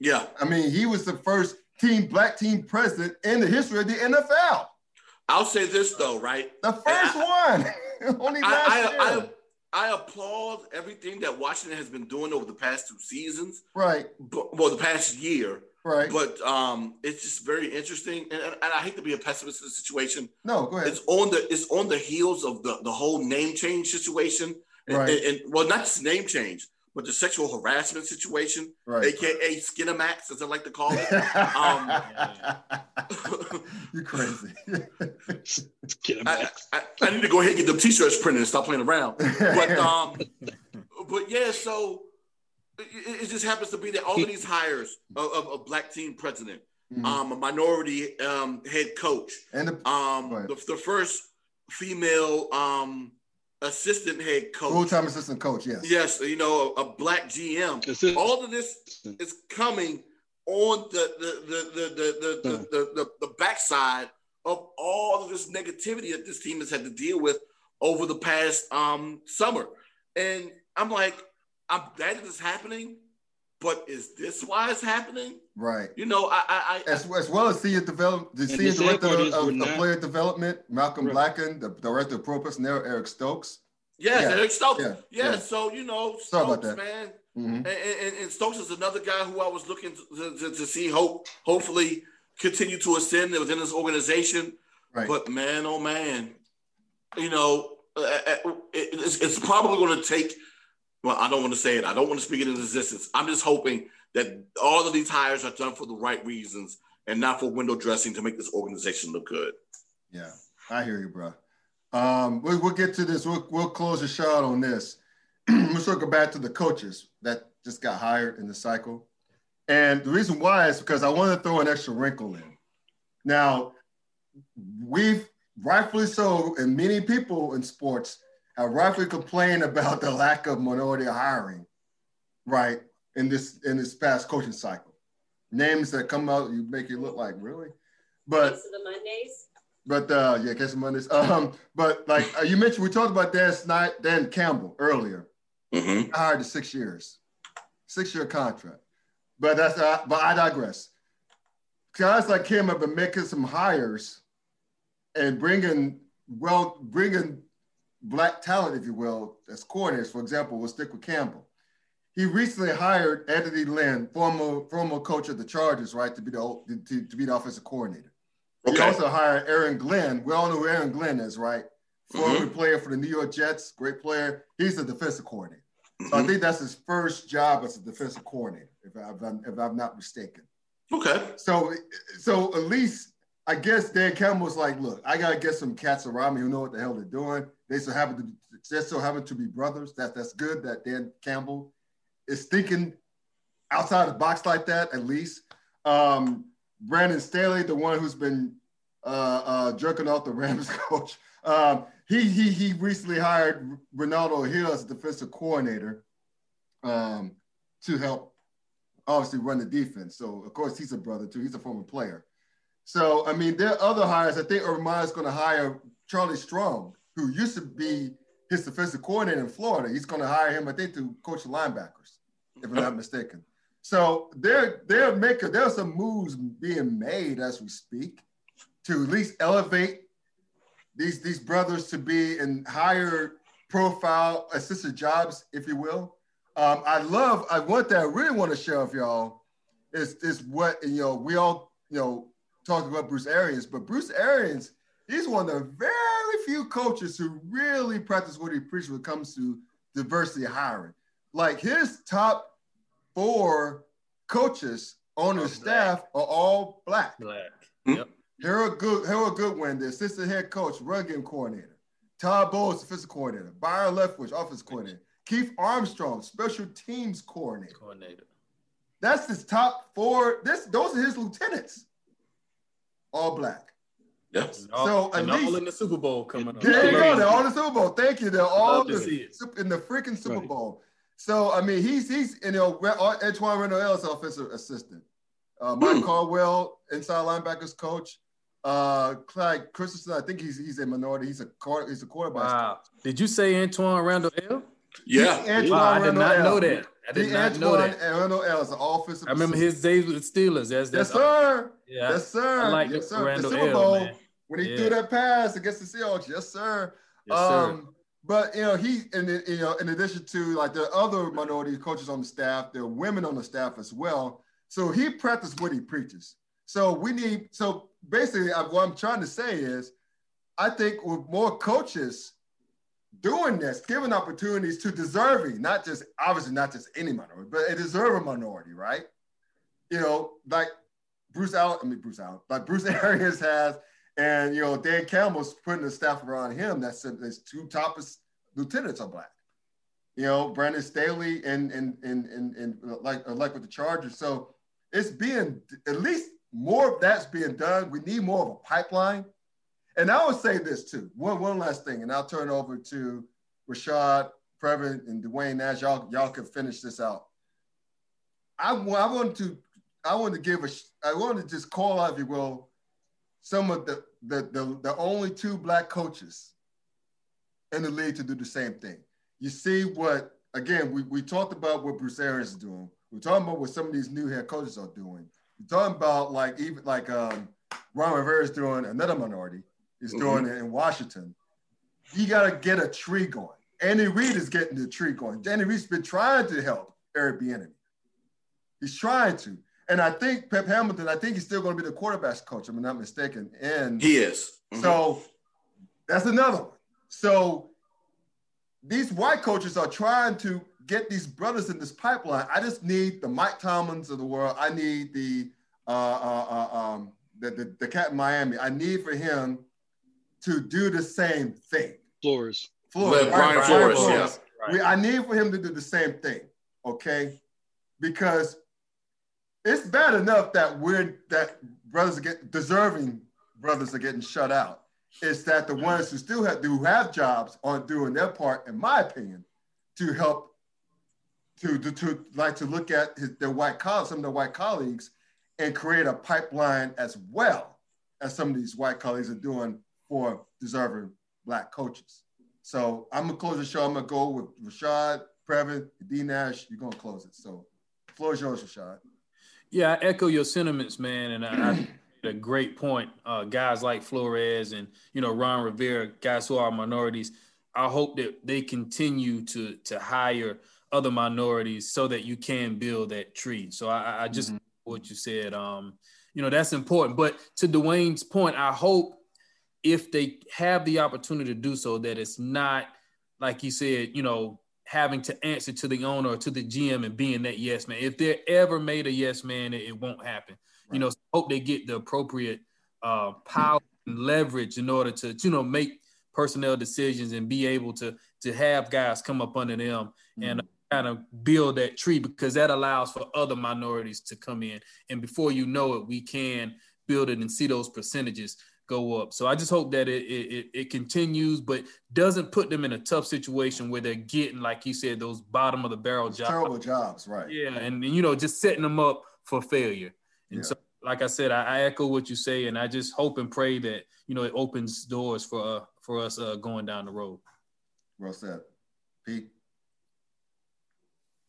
Yeah. I mean, he was the first team black team president in the history of the NFL. I'll say this though, right? The first I, one. Only last I, year. I, I, applaud everything that Washington has been doing over the past two seasons. Right. But, well, the past year. Right. But um, it's just very interesting, and, and, I hate to be a pessimist in the situation. No, go ahead. It's on the it's on the heels of the the whole name change situation, and, right. and, and well, not just name change, but the sexual harassment situation, right. aka Skinamax, as I like to call it. Um, You're crazy. I, I, I, need to go ahead and get the t-shirts printed and stop playing around. But um, but yeah, so it, it, just happens to be that all of these hires of, of a black team president, mm-hmm. um, a minority um, head coach, and the, um, the, the first female um assistant head coach. Full time assistant coach, yes. Yes, you know, a, a black GM. All of this is coming on the the the the the the, the, the, the backside of all of this negativity that this team has had to deal with over the past um summer. And I'm like, I'm glad that it's happening, but is this why it's happening? Right. You know, I, I, I as, as well as senior develop the senior director of, of, of player development, Malcolm right. Blacken, the director of pro personnel, Eric Stokes. Yes, yeah. Eric Stokes. Yeah. yeah. yeah. So you know, Sorry Stokes, man. Mm-hmm. And, and, and, Stokes is another guy who I was looking to, to, to, see hope, hopefully continue to ascend within this organization. Right. But man, oh man, you know, uh, uh, it's, it's probably going to take. Well, I don't want to say it. I don't want to speak it into existence. I'm just hoping that all of these hires are done for the right reasons and not for window dressing to make this organization look good. Yeah, I hear you, bro. Um, we'll, we'll, get to this. We'll, we'll close the shot on this. we'll circle back to the coaches that just got hired in the cycle. And the reason why is because I want to throw an extra wrinkle in. Now, we've rightfully so, and many people in sports have rightfully complained about the lack of minority hiring, right? in this in this past coaching cycle. Names that come out, you make it look like really, but the Mondays. But uh, yeah, catch the Mondays. Um, but like uh, you mentioned, we talked about Dan Snyder, Dan Campbell earlier. Mm-hmm. Hired to six years, six year contract. But that's uh, but I digress. Guys like him have been making some hires and bringing well bringing black talent, if you will, as coordinators. For example, we'll stick with Campbell. He recently hired Anthony Lynn, former former coach of the Chargers, right, to be the to, to be the offensive coordinator. Okay. He also hired Aaron Glenn. We all know who Aaron Glenn is, right? Former mm-hmm. player for the New York Jets, great player. He's the defensive coordinator. Mm-hmm. So I mm-hmm. think that's his first job as a defensive coordinator, if, I'm if I'm not mistaken. Okay. So, so at least I guess Dan Campbell was like, look, I gotta get some cats around me who know what the hell they're doing. They so happen to just so happen to be brothers. That that's good that Dan Campbell is thinking outside the box like that, at least. Um, Brandon Staley, the one who's been uh, uh, jerking off the Rams coach, um, he he he recently hired Renaldo Hill as a defensive coordinator um, to help obviously run the defense. So of course he's a brother too. He's a former player. So I mean, there are other hires. I think Urban is going to hire Charlie Strong, who used to be his defensive coordinator in Florida. He's going to hire him, I think, to coach the linebackers, if I'm not mistaken. So they're they're making there are some moves being made as we speak to at least elevate these these brothers to be in higher profile assistant jobs, if you will. Um, I love I want that I really want to share with y'all is is what you know we all you know talked about Bruce Arians, but Bruce Arians he's one of the very few coaches who really practice what he preaches when it comes to diversity hiring. Like his top four coaches on his staff are all black. Black. Hmm? Yep. Harold Good, Harold Goodwin, the assistant head coach, run game coordinator. Todd Bowles, defensive coordinator. Byron Leftwich, offense coordinator. Keith Armstrong, special teams coordinator. Coordinator. That's his top four. This those are his lieutenants. All black. Yes. So at least, all in the Super Bowl coming up. There you go. They're all in the Super Bowl. Thank you. They're all the, in the freaking Super right. Bowl. So I mean, he's he's you know Antwaan Randle Ellis offensive assistant. Uh, Mike mm. Caldwell, inside linebackers coach. Uh, Clyde Christensen, I think he's he's a minority. He's a he's a quarterback. Wow. Did you say Antwaan Randle El? Yeah. Antwaan wow, I did not know that. I did not Antwaan know that. Randle El is an offensive. I remember his days with the Steelers. That's, that's yes, sir. Yeah. Yes, sir. I like yes, sir. Randle the Super Bowl man. when he yeah. threw that pass against the Seahawks. Yes, sir. Yes, sir. Um, but you know, he and you know, in addition to like the other minority coaches on the staff, there are women on the staff as well. So he practiced what he preaches. So we need so basically what I'm trying to say is I think with more coaches doing this, giving opportunities to deserving, not just obviously not just any minority, but a deserving minority, right? You know, like Bruce Allen, I mean Bruce Allen, like Bruce Arians has, and you know, Dan Campbell's putting the staff around him. That's his two top lieutenants are black. You know, Brandon Staley and and and and, and like uh, like with the Chargers. So it's being at least more of that's being done. We need more of a pipeline. And I would say this too. One, one last thing, and I'll turn over to Rashad, Previn, and Dwayne Nash. Y'all, y'all can finish this out. I, I want to I want to give a I want to just call out, if you will, some of the the the, the only two black coaches in the league to do the same thing. You see what again, we, we talked about what Bruce Arians is doing. We're talking about what some of these new head coaches are doing. We're talking about like even like um, Ron Rivera is doing another minority. He's mm-hmm. doing it in Washington. You got to get a tree going. Andy Reid is getting the tree going. Andy Reid's been trying to help Eric Bieniemy. He's trying to. And I think Pep Hamilton, I think he's still going to be the quarterbacks coach, if I'm not mistaken. And he is. Mm-hmm. So that's another one. So these white coaches are trying to get these brothers in this pipeline. I just need the Mike Tomlins of the world. I need the uh, uh, uh, um, the, the, the cat in Miami. I need for him to do the same thing. Flores. Flores. Brian, Brian Flores, Flores. Yeah. We, I need for him to do the same thing. Okay, because it's bad enough that we're that brothers are getting deserving brothers are getting shut out. It's that the ones who still have who have jobs aren't doing their part, in my opinion, to help to, to, to like to look at his, their white colleagues, some of their white colleagues, and create a pipeline as well as some of these white colleagues are doing for deserving black coaches. So I'm gonna close the show. I'm gonna go with Rashad, Previn, D Nash. You're gonna close it. So floor is yours, Rashad. Yeah, I echo your sentiments, man, and I, I a great point. Uh, guys like Flores and you know Ron Rivera, guys who are minorities, I hope that they continue to to hire other minorities so that you can build that tree. So I, I just mm-hmm. what you said, um, you know, that's important. But to Dwayne's point, I hope if they have the opportunity to do so, that it's not like you said, you know, having to answer to the owner or to the GM and being that yes man. If they're ever made a yes man, it, it won't happen. Right. You know, so hope they get the appropriate uh, power and leverage in order to, you know, make personnel decisions and be able to to have guys come up under them mm-hmm. and kind of build that tree because that allows for other minorities to come in. And before you know it, we can build it and see those percentages go up. So I just hope that it it, it continues, but doesn't put them in a tough situation where they're getting, like you said, those bottom of the barrel jobs. Terrible jobs, right? Yeah, and you know, just setting them up for failure. And yeah. so, like I said, I, I, echo what you say, and I just hope and pray that you know it opens doors for uh, for us uh, going down the road. Well said, Pete.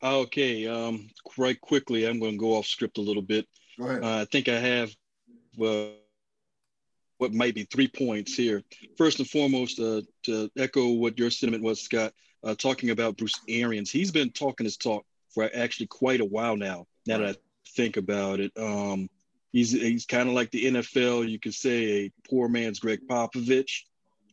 Okay, um, right quickly, I'm going to go off script a little bit. Go ahead. Uh, I think I have. Uh, what might be three points here. First and foremost, uh, to echo what your sentiment was, Scott, uh, talking about Bruce Arians. He's been talking his talk for actually quite a while now. Now that I think about it, um, he's he's kind of like the NFL. You could say a poor man's Gregg Popovich.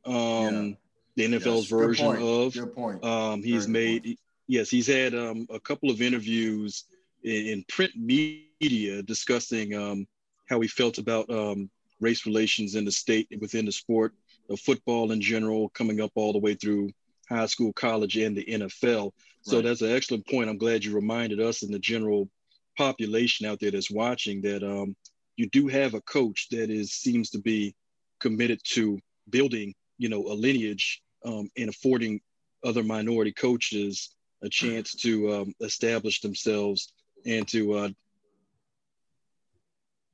Um, yeah. The NFL's yes. version of. Good point. Um, he's Very made. Point. Yes, he's had um, a couple of interviews in, in print media discussing um, how he felt about um, race relations in the state within the sport of football in general, coming up all the way through high school, college, and the NFL. So that's an excellent point. I'm glad you reminded us and the general population out there that's watching that um, you do have a coach that is seems to be committed to building, you know, a lineage um, and affording other minority coaches a chance to um, establish themselves and to uh,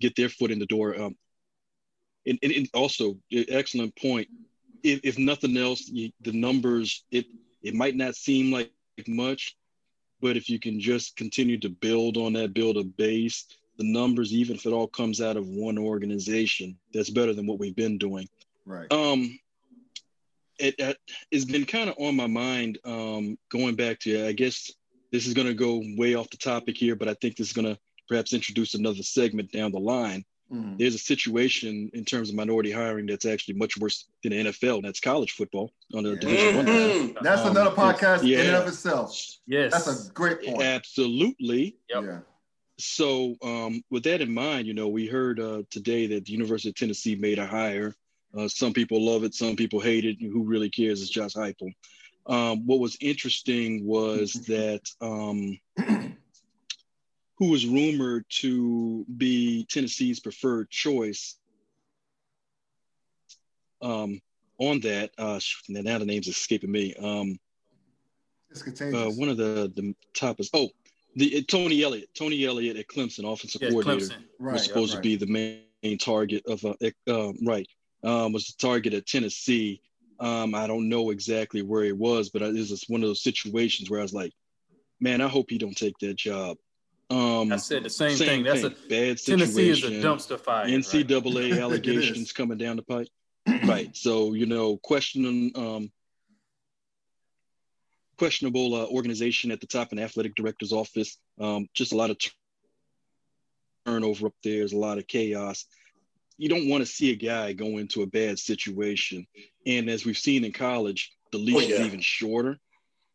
get their foot in the door. Um, and, and, and also excellent point. If, if nothing else, you, the numbers it it might not seem like much, but if you can just continue to build on that, build a base, the numbers, even if it all comes out of one organization, that's better than what we've been doing. Right. Um, it, it has been kind of on my mind. Um, going back to, I guess this is going to go way off the topic here, but I think this is going to perhaps introduce another segment down the line. Mm-hmm. There's a situation in terms of minority hiring that's actually much worse than the NFL, and that's college football on the yeah. Division One. Mm-hmm. That's um, another podcast yeah. in and of itself. Yes, that's a great point. Absolutely. Yep. Yeah. So, um, with that in mind, you know, we heard uh, today that the University of Tennessee made a hire. Uh, some people love it, some people hate it. Who really cares? It's Josh Heupel. Um, what was interesting was that um, who was rumored to be Tennessee's preferred choice um, on that. Uh, now the name's escaping me. Um, it's contagious. Uh, one of the the top is oh the uh, Tony Elliott. Tony Elliott at Clemson, offensive yeah, coordinator, right, was supposed right. to be the main target of uh, uh, right um, was the target at Tennessee. Um, I don't know exactly where he was, but it was one of those situations where I was like, man, I hope he don't take that job. Um, I said the same, same thing. That's thing. a bad situation. Tennessee is a dumpster fire. NCAA right? allegations coming down the pipe. right. So you know, questioning um, questionable uh, organization at the top in the athletic director's office. Um, just a lot of turnover up there. There's a lot of chaos. You don't want to see a guy go into a bad situation. And as we've seen in college, the leash oh, yeah. is even shorter.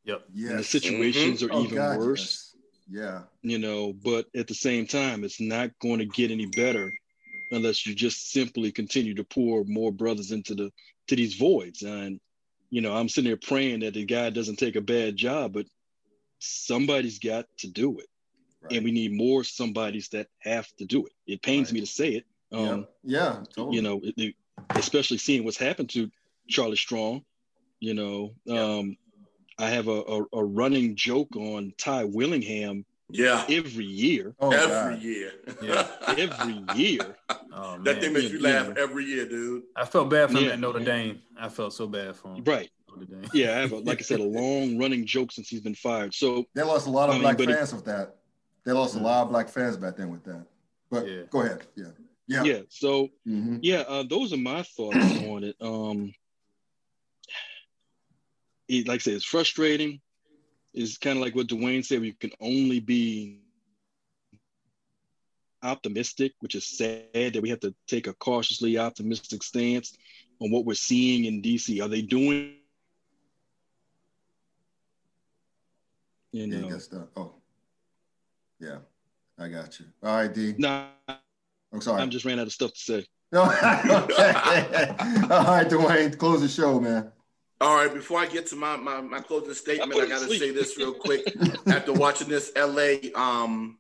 Yep. Yes. And the situations mm-hmm. are oh, even God, worse. Yes yeah. You know, but at the same time, it's not going to get any better unless you just simply continue to pour more brothers into the to these voids. And you know, I'm sitting there praying that the guy doesn't take a bad job, but somebody's got to do it. Right. And we need more somebodies that have to do it. It pains right. me to say it. Um, yeah, yeah totally. you know, it, it, especially seeing what's happened to Charlie Strong. You know, yeah. um, I have a, a, a running joke on Ty Willingham yeah. Every year. Oh, every God. year. Yeah. every year. Oh, that thing makes you laugh yeah. every year, dude. I felt bad for him at Notre Dame. I felt so bad for him. Right. Yeah, I have, a, like I said, a long running joke since he's been fired. So they lost a lot of I black mean, fans it, with that. They lost a mm-hmm. lot of black fans back then with that. But yeah. go ahead. Yeah. Yeah. Yeah. So mm-hmm. yeah, uh, those are my thoughts on it. Um, it, like I said, it's frustrating. It's kind of like what Dwayne said. We can only be optimistic, which is sad that we have to take a cautiously optimistic stance on what we're seeing in DC. Are they doing? You know, yeah, stuff. Oh, yeah, I got you. All right, D. No, I'm sorry. I'm just ran out of stuff to say. okay. All right, Dwayne, close the show, man. All right, before I get to my my, my closing statement, I, I gotta say this real quick. After watching this LA um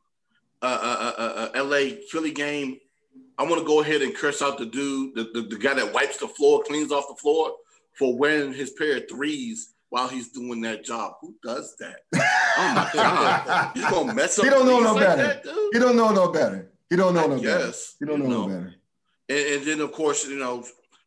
uh, uh, uh, uh LA Philly game, I want to go ahead and curse out the dude, the, the, the guy that wipes the floor, cleans off the floor for wearing his pair of threes while he's doing that job. Who does that? Oh my god, he's gonna mess up. He don't know no like better. That, he don't know no better. He don't know I no guess, better. He don't know, know no better. And, and, then of course, you know,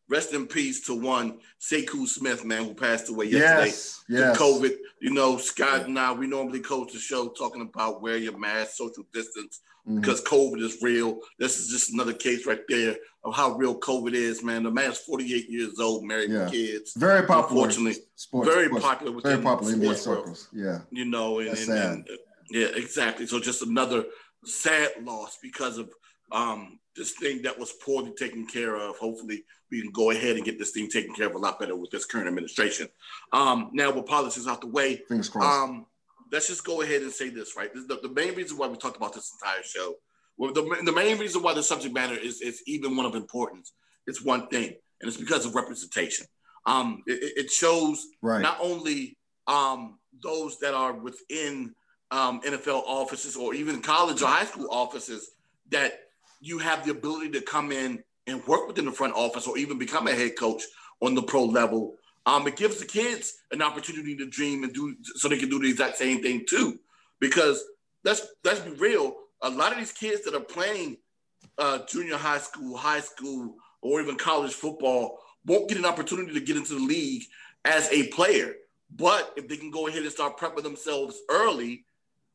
rest in peace to one Sekou Smith, man, who passed away yesterday. Yes, yes. COVID. You know, Scott and I, we normally coach the show talking about wear your mask, social distance, mm-hmm. because COVID is real. This is just another case right there of how real COVID is, man. The man's 48 years old, married yeah. kids. Very popular. Unfortunately, sports, very sports, popular within very popular in sports circles. Yeah. You know, and, and, and, yeah, exactly. So just another sad loss because of um, this thing that was poorly taken care of. Hopefully, we can go ahead and get this thing taken care of a lot better with this current administration. Um, now, with politics out the way, um, let's just go ahead and say this, right? This the, the, main reason why we talked about this entire show, well, the, the main reason why the subject matter is, is even one of importance, it's one thing, and it's because of representation. Um, it, it shows right. not only um, those that are within um, NFL offices or even college or high school offices that you have the ability to come in and work within the front office or even become a head coach on the pro level. Um, it gives the kids an opportunity to dream and do so they can do the exact same thing too. Because let's let's be real, a lot of these kids that are playing uh, junior high school, high school, or even college football won't get an opportunity to get into the league as a player. But if they can go ahead and start prepping themselves early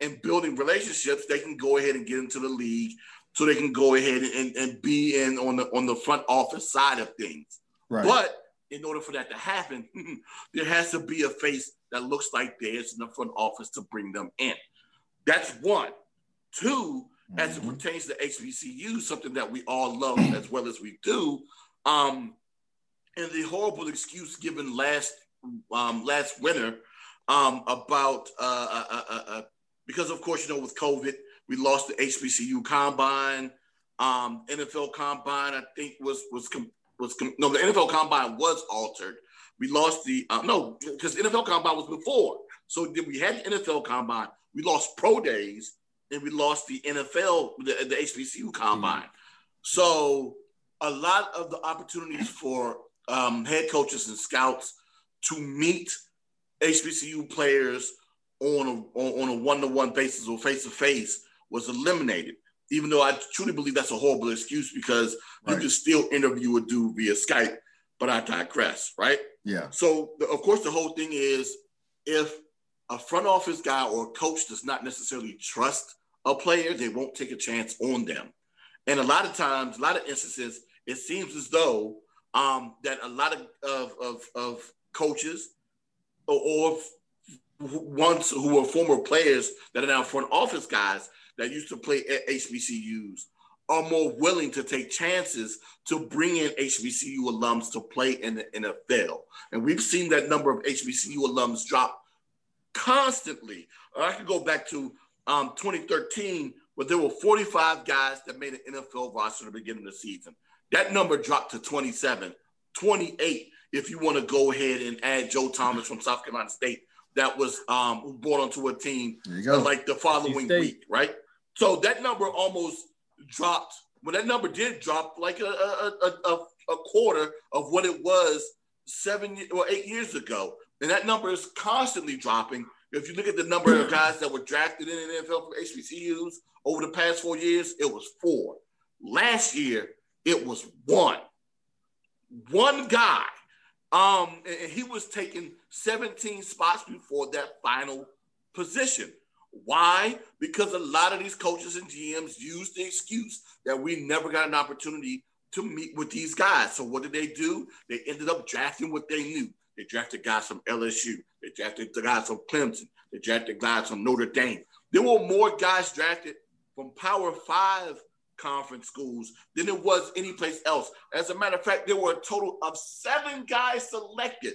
and building relationships, they can go ahead and get into the league so they can go ahead and, and be in on the on the front office side of things. Right. But in order for that to happen, there has to be a face that looks like theirs in the front office to bring them in. That's one. 2 mm-hmm. as it mm-hmm. pertains to HBCU, something that we all love as well as we do. Um, and the horrible excuse given last um, last winter um, about uh, uh, uh, uh, uh because of course you know with COVID we lost the HBCU combine. Um, NFL combine, I think was was was no the NFL combine was altered. We lost the uh, no because NFL combine was before. So then we had the NFL combine. We lost pro days and we lost the NFL the, the HBCU combine. Mm-hmm. So a lot of the opportunities for um, head coaches and scouts to meet HBCU players on a on a one to one basis or face to face was eliminated. Even though I truly believe that's a horrible excuse because right. you can still interview a dude via Skype, but I digress, right? Yeah. So the, of course the whole thing is if a front office guy or a coach does not necessarily trust a player, they won't take a chance on them. And a lot of times, a lot of instances, it seems as though um, that a lot of, of, of, of coaches or, or ones who were former players that are now front office guys that used to play at HBCUs are more willing to take chances to bring in HBCU alums to play in the NFL. And we've seen that number of HBCU alums drop constantly. I could go back to um, 2013, where there were 45 guys that made an NFL roster at the beginning of the season. That number dropped to 27, 28 if you want to go ahead and add Joe Thomas from South Carolina State that was um, brought onto a team like the following week, right? So that number almost dropped. When that number did drop, like a, a, a, a quarter of what it was seven or eight years ago. And that number is constantly dropping. If you look at the number of guys that were drafted in the NFL from HBCUs over the past four years, it was four. Last year, it was one. One guy. Um, and he was taking 17 spots before that final position. Why? Because a lot of these coaches and GMs use the excuse that we never got an opportunity to meet with these guys. So what did they do? They ended up drafting what they knew. They drafted guys from LSU. They drafted the guys from Clemson. They drafted guys from Notre Dame. There were more guys drafted from Power Five conference schools than it was anyplace else. As a matter of fact, there were a total of seven guys selected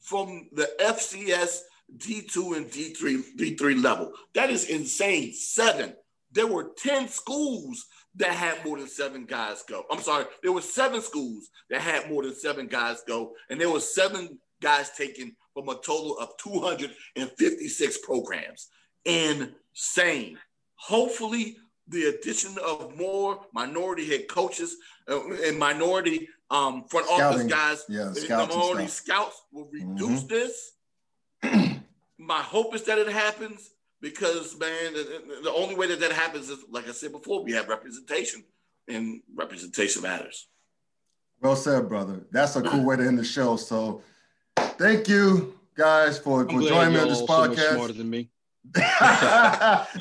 from the FCS D2 and D3 D3 level. That is insane. Seven. There were 10 schools that had more than seven guys go. I'm sorry, there were seven schools that had more than seven guys go, and there were seven guys taken from a total of 256 programs. Insane. Hopefully, the addition of more minority head coaches uh, and minority um, front office guys, yeah, scouts minority scouts will reduce mm-hmm. this. My hope is that it happens because, man, the, the only way that that happens is, like I said before, we have representation, and representation matters. Well said, brother. That's a cool way to end the show. So, thank you guys for, for joining me on this podcast. So smarter than me.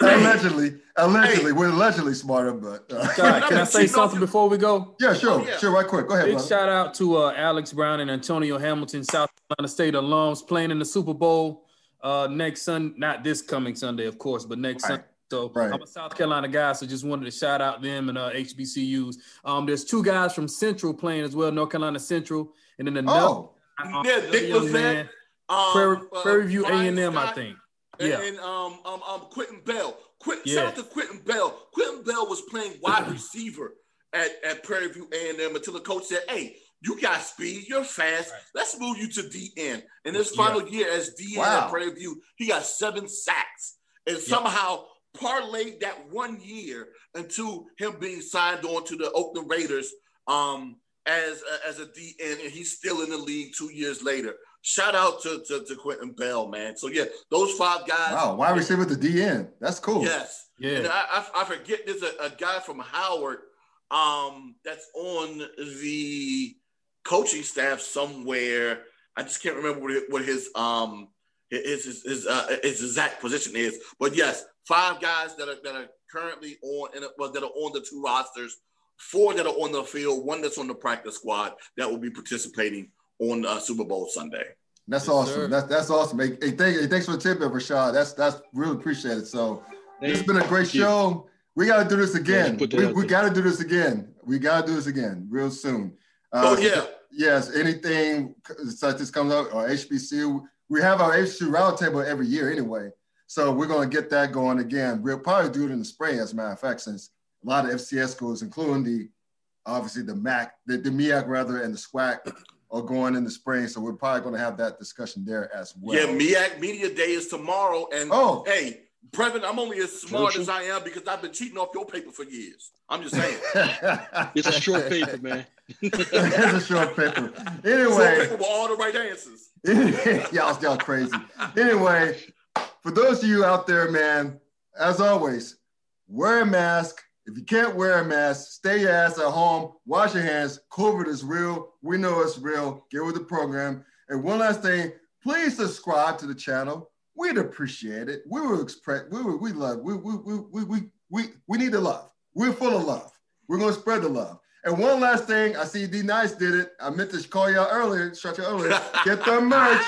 allegedly, allegedly, hey. we're allegedly smarter, but uh, can I say something before we go? Yeah, sure, oh, yeah. sure, right quick. Go ahead. Big brother. shout out to uh, Alex Brown and Antonio Hamilton, South Carolina State alums, playing in the Super Bowl uh, next Sun, Not this coming Sunday, of course, but next right. Sunday. So right. I'm a South Carolina guy, so just wanted to shout out them and uh, HBCUs. Um, there's two guys from Central playing as well, North Carolina Central, and then another. Oh, um, yeah, Dick was man, um, Prairie, uh, Prairie View A&M, I think and, yeah. and um, um, um, Quinton Bell. Quinton, yeah. Shout out to Quinton Bell. Quinton Bell was playing wide receiver at, at Prairie View A&M until the coach said, hey, you got speed, you're fast. Right. Let's move you to DN. In his final yeah. year as DN wow. at Prairie View, he got seven sacks and somehow parlayed that one year into him being signed on to the Oakland Raiders um, as, as a DN, and he's still in the league two years later. Shout out to, to, to Quinton Bell, man. So yeah, those five guys. Wow, why receiver the DN? That's cool. Yes. Yeah. And I, I, I forget there's a, a, guy from Howard um, that's on the coaching staff somewhere. I just can't remember what his, um his his, his, uh, his exact position is. But yes, five guys that are that are currently on and well, that are on the two rosters, four that are on the field, one that's on the practice squad that will be participating on uh, Super Bowl Sunday. That's yes, awesome. That's that's awesome. Hey, hey, thank, hey, thanks for the tip, Rashad. That's that's really appreciated. So it's been a great show. We got to do this again. We, we got to do this again. We got to do this again real soon. Uh, oh yeah. Yes. Anything such as comes up or HBCU, we have our HBC roundtable every year anyway. So we're going to get that going again. We'll probably do it in the spring, as a matter of fact, since a lot of FCS schools, including the obviously the MAC, the, the MEAC rather, and the SWAC are going in the spring. So we're probably going to have that discussion there as well. Yeah, MEAC Media Day is tomorrow. And oh, hey, Previn, I'm only as smart as I am because I've been cheating off your paper for years. I'm just saying. it's a short paper, man. it's a short paper. Anyway, short paper with all the right answers. y'all, y'all crazy. Anyway, for those of you out there, man, as always, wear a mask, if you can't wear a mask, stay your ass at home, wash your hands. COVID is real. We know it's real. Get with the program. And one last thing, please subscribe to the channel. We'd appreciate it. We will express, we will, we love, we, we, we, we, we, we, we need the love. We're full of love. We're going to spread the love. And one last thing, I see D Nice did it. I meant to call y'all earlier, shut you earlier. Get the merch.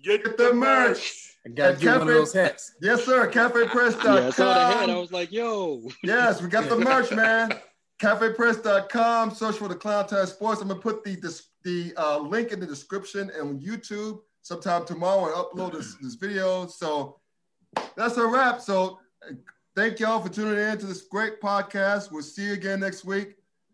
Get, Get the merch. I got you one of those hats. Yes, sir. CafePress.com. Yeah, I saw the hat. I was like, yo. Yes, we got the merch, man. CafePress.com. Search for the Clown Tide Sports. I'm gonna put the the, the uh, link in the description and YouTube sometime tomorrow and upload this, this video. So that's a wrap. So thank y'all for tuning in to this great podcast. We'll see you again next week.